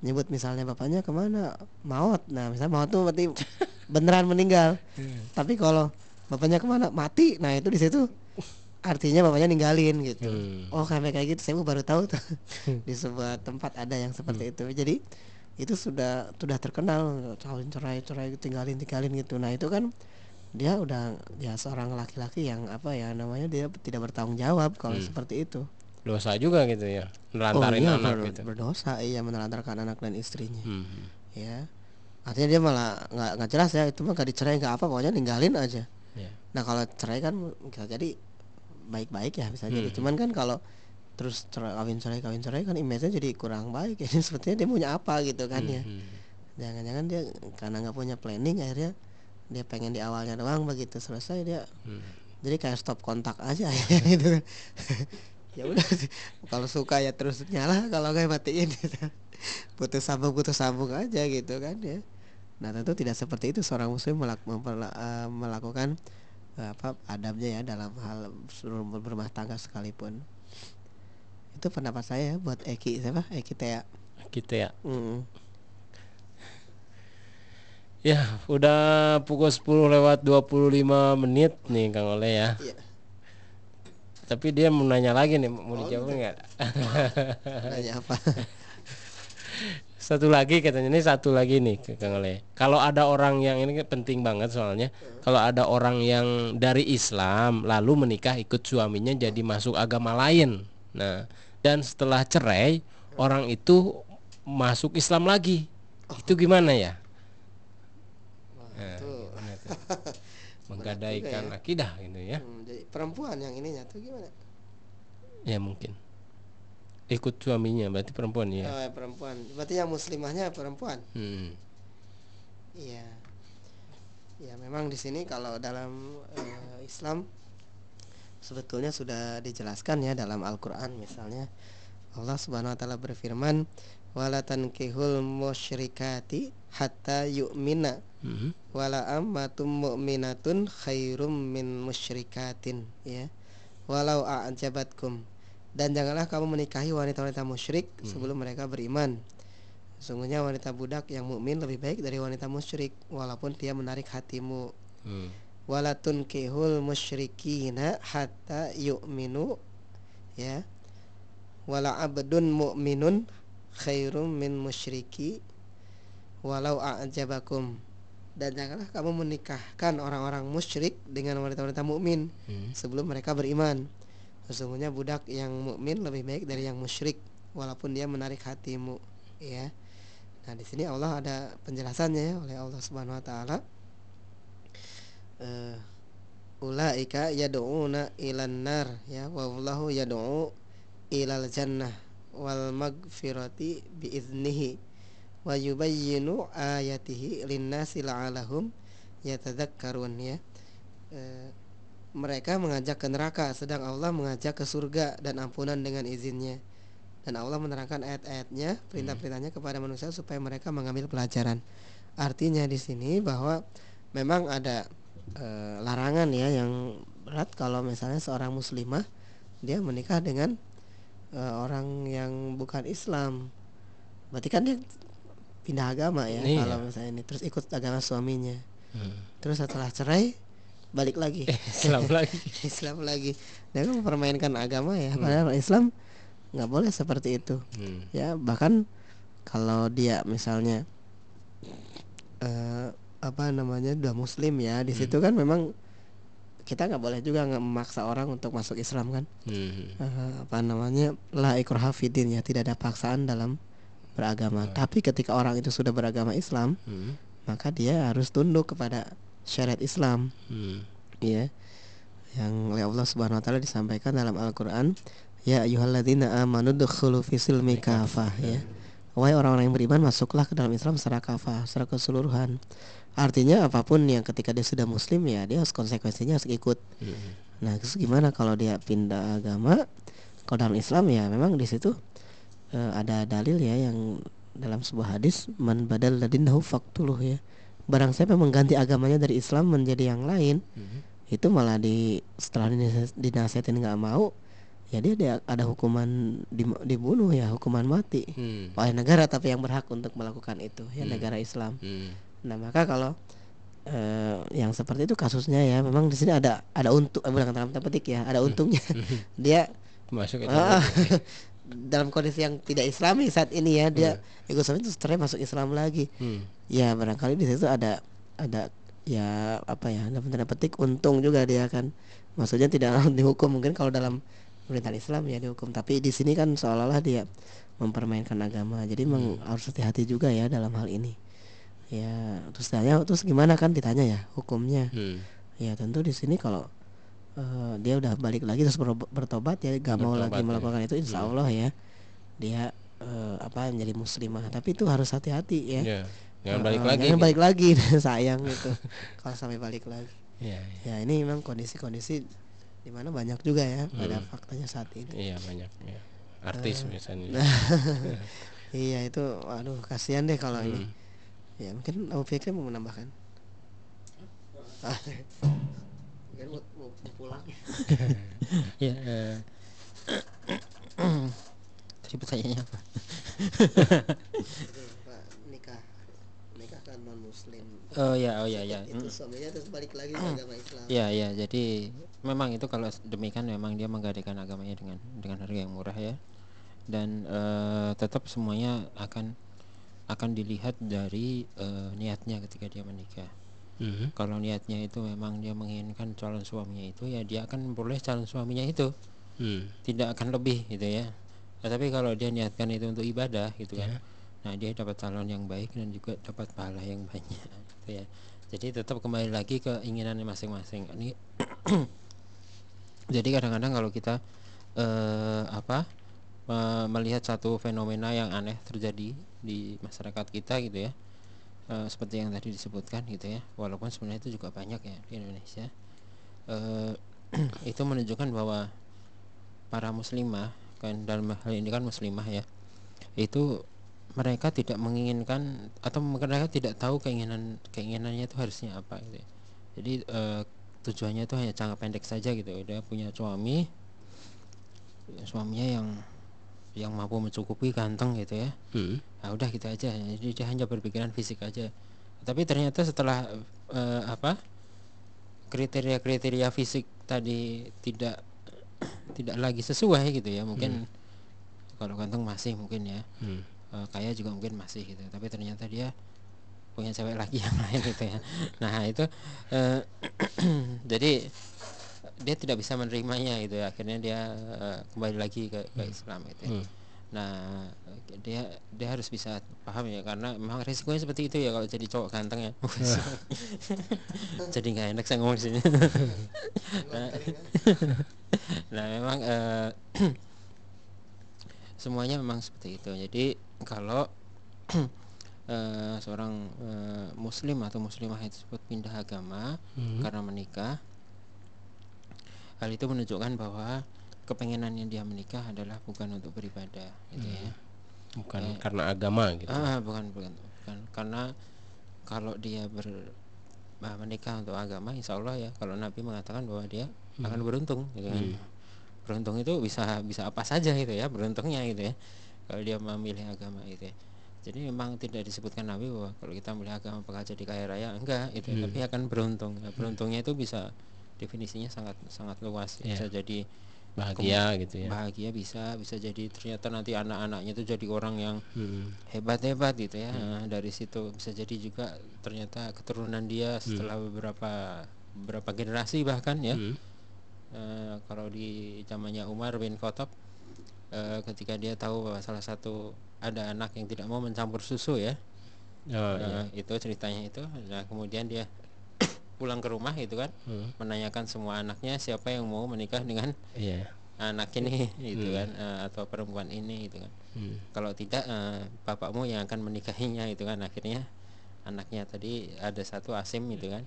nyebut misalnya bapaknya ke mana? Maut. Nah misalnya maut tuh berarti beneran meninggal. Tapi kalau bapaknya ke mana? Mati. Nah itu di situ artinya bapaknya ninggalin gitu. Hmm. oh sampai kayak gitu. Saya baru tahu tuh. Di sebuah tempat ada yang seperti itu. Jadi itu sudah sudah terkenal kawin cerai cerai tinggalin tinggalin gitu. Nah itu kan dia udah ya seorang laki-laki yang apa ya namanya dia tidak bertanggung jawab kalau seperti itu. Dosa juga gitu ya. Nelantarin iya, anak ber- gitu. berdosa iya menelantarkan anak dan istrinya. Hmm. ya. Artinya dia malah nggak nggak jelas ya itu mah gak dicerai nggak apa pokoknya ninggalin aja. Ya. nah kalau cerai kan bisa jadi baik-baik ya bisa jadi Hmm. cuman kan kalau terus kawin cerai kawin cerai kan image-nya jadi kurang baik ini sepertinya dia punya apa gitu kan ya Hmm. jangan-jangan dia karena nggak punya planning akhirnya dia pengen di awalnya doang begitu selesai dia Hmm. jadi kayak stop kontak aja gitu kan ya udah kalau suka ya terus nyala kalau nggak ya matiin gitu. putus sambung putus sambung aja gitu kan ya nah tentu tidak seperti itu seorang muslim melak- eh, melakukan apa adabnya ya dalam hal berumah tangga sekalipun itu pendapat saya buat Eki siapa Eki Tea Gitu ya. Mm. Ya, udah pukul 10 lewat 25 menit nih Kang Oleh ya. Iya. Tapi dia mau nanya lagi nih, mau Oh, dijawab nggak? nanya apa satu lagi katanya ini satu lagi nih Kang Oleh. Kalau ada orang yang ini penting banget soalnya. Kalau ada orang yang dari Islam lalu menikah ikut suaminya jadi masuk agama lain. Nah, dan setelah cerai orang itu masuk Islam lagi. Itu gimana ya? Nah, tuh. gimana tuh? Menggadaikan ya. akidah gitu ya. Hmm, jadi perempuan yang ininya tuh gimana Ya mungkin. Ikut suaminya berarti perempuan ya. oh, perempuan berarti yang muslimahnya perempuan Hmm. Iya. Ya memang di sini kalau dalam eh, Islam sebetulnya sudah dijelaskan ya dalam Al-Qur'an misalnya Allah Subhanahu wa taala berfirman wala tankihul musyrikati hatta yu'mina Mhm. wala ammatum mu'minatun khairum min musyrikatin ya walau a'jabatkum dan janganlah kamu menikahi wanita-wanita musyrik sebelum mereka beriman. Sungguhnya wanita budak yang mukmin lebih baik dari wanita musyrik walaupun dia menarik hatimu. Hmm. walatun kihul musyrikina hatta yu'minu ya. Wala abdun mu'minun khairum min musyriki walau a'jabakum. Dan janganlah kamu menikahkan orang-orang musyrik dengan wanita-wanita mukmin Hmm. sebelum mereka beriman sesungguhnya budak yang mukmin lebih baik dari yang musyrik walaupun dia menarik hatimu ya. Nah di sini Allah ada penjelasannya ya oleh Allah Subhanahu wa taala. Eh ulaika yad'una ilan nar ya. Wallahu yad'u ilal jannah wal magfirati biiznihi wa yubayyinu ayatihi linnasi la'alahum yatadzakkarun ya. Eh, mereka mengajak ke neraka sedang Allah mengajak ke surga dan ampunan dengan izinnya dan Allah menerangkan ayat-ayatnya perintah-perintahnya kepada manusia supaya mereka mengambil pelajaran artinya di sini bahwa memang ada eh, larangan ya yang berat kalau misalnya seorang muslimah dia menikah dengan eh, orang yang bukan Islam berarti kan dia pindah agama ya Iya. kalau misalnya ini terus ikut agama suaminya Hmm. terus setelah cerai balik lagi Islam lagi. Islam lagi dia kan mempermainkan agama ya padahal Islam nggak boleh seperti itu Hmm. ya bahkan kalau dia misalnya eh apa namanya udah muslim ya di situ kan memang kita nggak boleh juga nggak memaksa orang untuk masuk Islam kan Hmm. Eh, apa namanya la ikraha fidin ya tidak ada paksaan dalam beragama tapi ketika orang itu sudah beragama Islam Hmm. maka dia harus tunduk kepada syariat Islam. Hmm. ya yang oleh Allah Subhanahu wa taala disampaikan dalam Al-Qur'an ya ayyuhalladzina amanu dukhulu fi silmi kafah ya. Wahai orang-orang yang beriman masuklah ke dalam Islam secara kafah secara keseluruhan. Artinya apa pun yang ketika dia sudah muslim ya dia harus konsekuensinya harus ikut. Hmm. nah terus gimana kalau dia pindah agama? Kalau dalam Islam ya memang di situ eh, ada dalil ya yang dalam sebuah hadis man badal ladinahu faktuluh ya barang siapa mengganti agamanya dari Islam menjadi yang lain Hmm. itu malah di setelah dinas- dinasihatin nggak mau ya dia, dia ada hukuman di- dibunuh ya hukuman mati Hmm. oleh negara tapi yang berhak untuk melakukan itu ya negara Islam Hmm. nah maka kalau eh, yang seperti itu kasusnya ya memang di sini ada ada untung eh, bukan dalam petik ya ada untungnya dia Masuk itu. ah, dalam kondisi yang tidak Islami saat ini ya dia ikut Islam itu setelah masuk Islam lagi. Hmm. ya barangkali di situ ada ada ya apa ya dalam tanda petik untung juga dia kan. Maksudnya tidak langsung dihukum mungkin kalau dalam pemerintahan Islam ya dihukum. Tapi di sini kan seolah-olah dia mempermainkan agama. Jadi memang harus hati-hati juga ya dalam hal ini. Ya terus tanya terus gimana kan ditanya ya hukumnya. Hmm. ya tentu di sini kalau eh, dia udah balik lagi terus ber- bertobat ya gak mau Bertobat lagi ya. melakukan itu insya Allah ya dia eh, apa menjadi muslimah tapi itu harus hati-hati ya Ya. Jangan Eh, balik eh, lagi. jangan balik lagi sayang gitu kalau sampai balik lagi Iya. ya ini memang kondisi-kondisi di mana banyak juga ya ada Hmm. faktanya saat ini Iya banyak. Ya. Artis Eh. misalnya. iya itu aduh kasihan deh kalau ini Hmm. ya mungkin Abu Fikri mau menambahkan Ah, mungkin mau, pulang ya. Eh, tadi pertanyaannya apa Pak, nikah nikah kan non muslim oh ya oh ya ya itu suaminya terus balik lagi ke agama Islam. Ya ya jadi memang itu kalau demikian memang dia menggadaikan agamanya dengan dengan harga yang murah ya. Dan eh, tetap semuanya akan akan dilihat dari eh, niatnya ketika dia menikah. Hmm. Kalau niatnya itu memang dia menginginkan calon suaminya itu ya dia akan memperoleh calon suaminya itu Hmm. tidak akan lebih gitu ya. Tetapi kalau dia niatkan itu untuk ibadah gitu kan, Ya. nah dia dapat calon yang baik dan juga dapat pahala yang banyak gitu ya. Jadi tetap kembali lagi ke keinginannya masing-masing. Ini jadi kadang-kadang kalau kita eh, apa me- melihat satu fenomena yang aneh terjadi di masyarakat kita gitu ya eh, seperti yang tadi disebutkan gitu ya walaupun sebenarnya itu juga banyak ya di Indonesia eh, itu menunjukkan bahwa para muslimah kan dalam hal ini kan muslimah ya itu mereka tidak menginginkan atau mereka tidak tahu keinginan keinginannya itu harusnya apa gitu ya. jadi eh, tujuannya itu hanya jangka pendek saja gitu dia punya suami suaminya yang yang mampu mencukupi ganteng gitu ya. Hmm. nah udah gitu aja. Jadi dia hanya berpikiran fisik aja. Tapi ternyata setelah eh, apa kriteria-kriteria fisik tadi tidak tidak lagi sesuai gitu ya mungkin kalau ganteng masih mungkin ya. Hmm. Eh, kaya juga mungkin masih gitu. Tapi ternyata dia punya cewek lagi yang lain gitu ya. Nah itu eh, jadi dia tidak bisa menerimanya gitu ya akhirnya dia eh, kembali lagi ke, ke Islam gitu ya. Hmm. nah dia dia harus bisa paham ya karena memang risikonya seperti itu ya kalau jadi cowok ganteng ya jadi nggak enak saya ngomong sini nah, nah memang eh, semuanya memang seperti itu jadi kalau eh, seorang eh, muslim atau muslimah itu tersebut pindah agama Hmm. karena menikah hal itu menunjukkan bahwa kepengenan yang dia menikah adalah bukan untuk beribadah gitu ya. Bukan karena agama gitu. ah bukan bukan bukan. Karena kalau dia ber ah, menikah untuk agama insya Allah ya kalau Nabi mengatakan bahwa dia akan beruntung gitu kan. Beruntung itu bisa bisa apa saja gitu ya beruntungnya gitu ya kalau dia memilih agama itu ya. jadi memang tidak disebutkan Nabi bahwa kalau kita memilih agama bakal jadi kaya raya enggak itu ya, tapi akan beruntung. Nah, beruntungnya itu bisa definisinya sangat sangat luas Iya. bisa jadi bahagia gitu ya bahagia bisa bisa jadi ternyata nanti anak-anaknya itu jadi orang yang Hmm. hebat-hebat gitu ya Nah, dari situ bisa jadi juga ternyata keturunan dia setelah beberapa beberapa generasi bahkan ya Hmm. Eh, kalau di zamannya Umar bin Khattab eh, ketika dia tahu bahwa salah satu ada anak yang tidak mau mencampur susu ya Oh, iya. Nah, itu ceritanya itu nah kemudian dia pulang ke rumah gitu kan Hmm. menanyakan semua anaknya siapa yang mau menikah dengan Iya. anak ini gitu kan eh, atau perempuan ini gitu kan Hmm. kalau tidak eh, bapakmu yang akan menikahinya itu kan akhirnya anaknya tadi ada satu asim gitu kan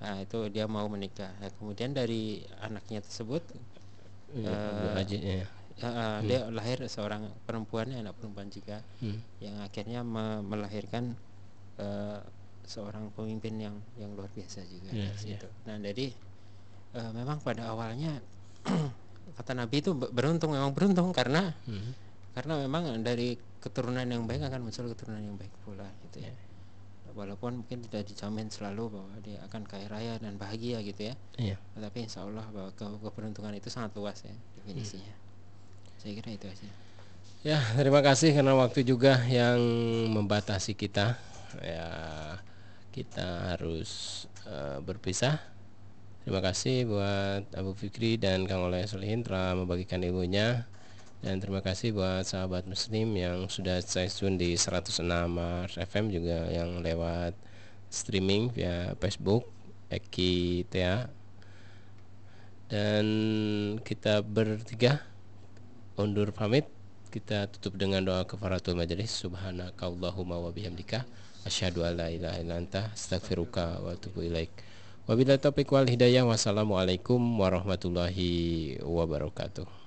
nah itu dia mau menikah Nah, kemudian dari anaknya tersebut Aziz, ya. eh, eh, dia lahir seorang perempuan anak perempuan juga Hmm. yang akhirnya me- melahirkan eh, seorang pemimpin yang yang luar biasa juga Iya, dari situ. Nah jadi eh, memang pada awalnya kata Nabi itu be- beruntung memang beruntung karena Hmm. karena memang dari keturunan yang baik akan muncul keturunan yang baik pula gitu ya. Walaupun mungkin tidak dijamin selalu bahwa dia akan kaya raya dan bahagia gitu ya. Iya. Tetapi insya Allah bahwa ke- keberuntungan itu sangat luas ya definisinya. Saya kira itu aja. Ya, terima kasih karena waktu juga yang membatasi kita. Ya, kita harus eh, berpisah. Terima kasih buat Abu Fikri dan Kang Oleh Solihin telah membagikan ilmunya. Dan terima kasih buat sahabat muslim yang sudah stay tune di 106 Mars FM juga yang lewat streaming via Facebook Eki Tea dan kita bertiga undur pamit kita tutup dengan doa kafaratul majelis subhanakallahumma wa bihamdika asyhadu an la ilaha illa anta astaghfiruka wa atubu ilaik. Wabillahi taufiq wal hidayah. Wassalamualaikum warahmatullahi wabarakatuh